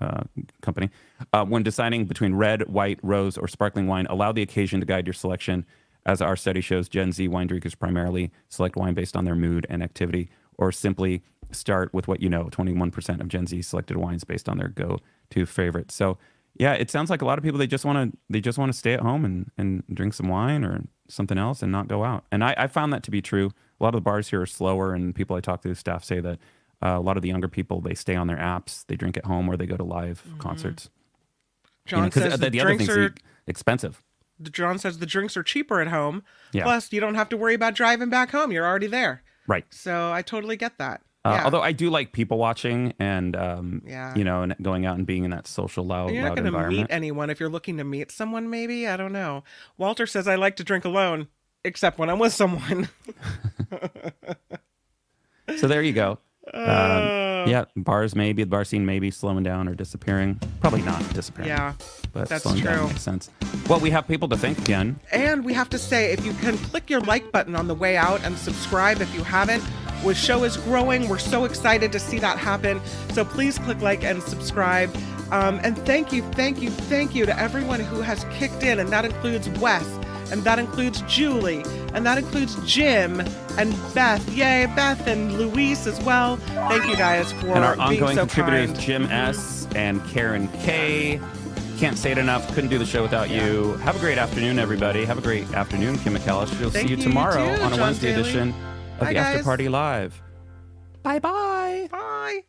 Speaker 2: uh, company. Uh, when deciding between red, white, rose, or sparkling wine, allow the occasion to guide your selection. As our study shows, Gen Z wine drinkers primarily select wine based on their mood and activity, or simply start with what you know. 21% of Gen Z selected wines based on their go-to favorites. So, yeah, it sounds like a lot of people they just want to they just want to stay at home and and drink some wine or something else and not go out. And I, I found that to be true. A lot of the bars here are slower, and people I talk to, staff say that uh, a lot of the younger people they stay on their apps, they drink at home, or they go to live concerts. You know,
Speaker 3: says the,
Speaker 2: the,
Speaker 3: drinks are.
Speaker 2: are expensive.
Speaker 3: John says the drinks are cheaper at home.
Speaker 2: Yeah.
Speaker 3: Plus, you don't have to worry about driving back home. You're already there.
Speaker 2: Right.
Speaker 3: So I totally get that.
Speaker 2: Uh,
Speaker 3: yeah.
Speaker 2: Although I do like people watching and um,
Speaker 3: Yeah.
Speaker 2: you know, and going out and being in that social loud,
Speaker 3: you're not
Speaker 2: loud
Speaker 3: going to meet anyone if you're looking to meet someone. Maybe I don't know. Walter says I like to drink alone, except when I'm with someone.
Speaker 2: so there you go. Um,
Speaker 3: oh
Speaker 2: Yeah, bars maybe the bar scene maybe slowing down or disappearing. Probably not disappearing.
Speaker 3: Yeah,
Speaker 2: but
Speaker 3: that's
Speaker 2: slowing down makes sense. Well, we have people to thank again.
Speaker 3: And we have to say, if you can click your like button on the way out and subscribe if you haven't, the show is growing. We're so excited to see that happen. So please click like and subscribe. Um, and thank you, thank you, thank you to everyone who has kicked in, and that includes Wes, and that includes Julie, and that includes Jim and Beth. Yay, Beth and Luis as well. Thank you guys for
Speaker 2: and our
Speaker 3: being
Speaker 2: ongoing
Speaker 3: so
Speaker 2: contributors,
Speaker 3: kind.
Speaker 2: Jim S. and Karen K. Can't say it enough. Couldn't do the show without you. Have a great afternoon, everybody. Have a great afternoon, Kim McAllister. We'll
Speaker 3: Thank
Speaker 2: see you
Speaker 3: you, you
Speaker 2: tomorrow
Speaker 3: too,
Speaker 2: on a
Speaker 3: John
Speaker 2: Wednesday
Speaker 3: Daly.
Speaker 2: edition of
Speaker 3: Bye,
Speaker 2: the After. Party Live. Bye bye.
Speaker 3: Bye.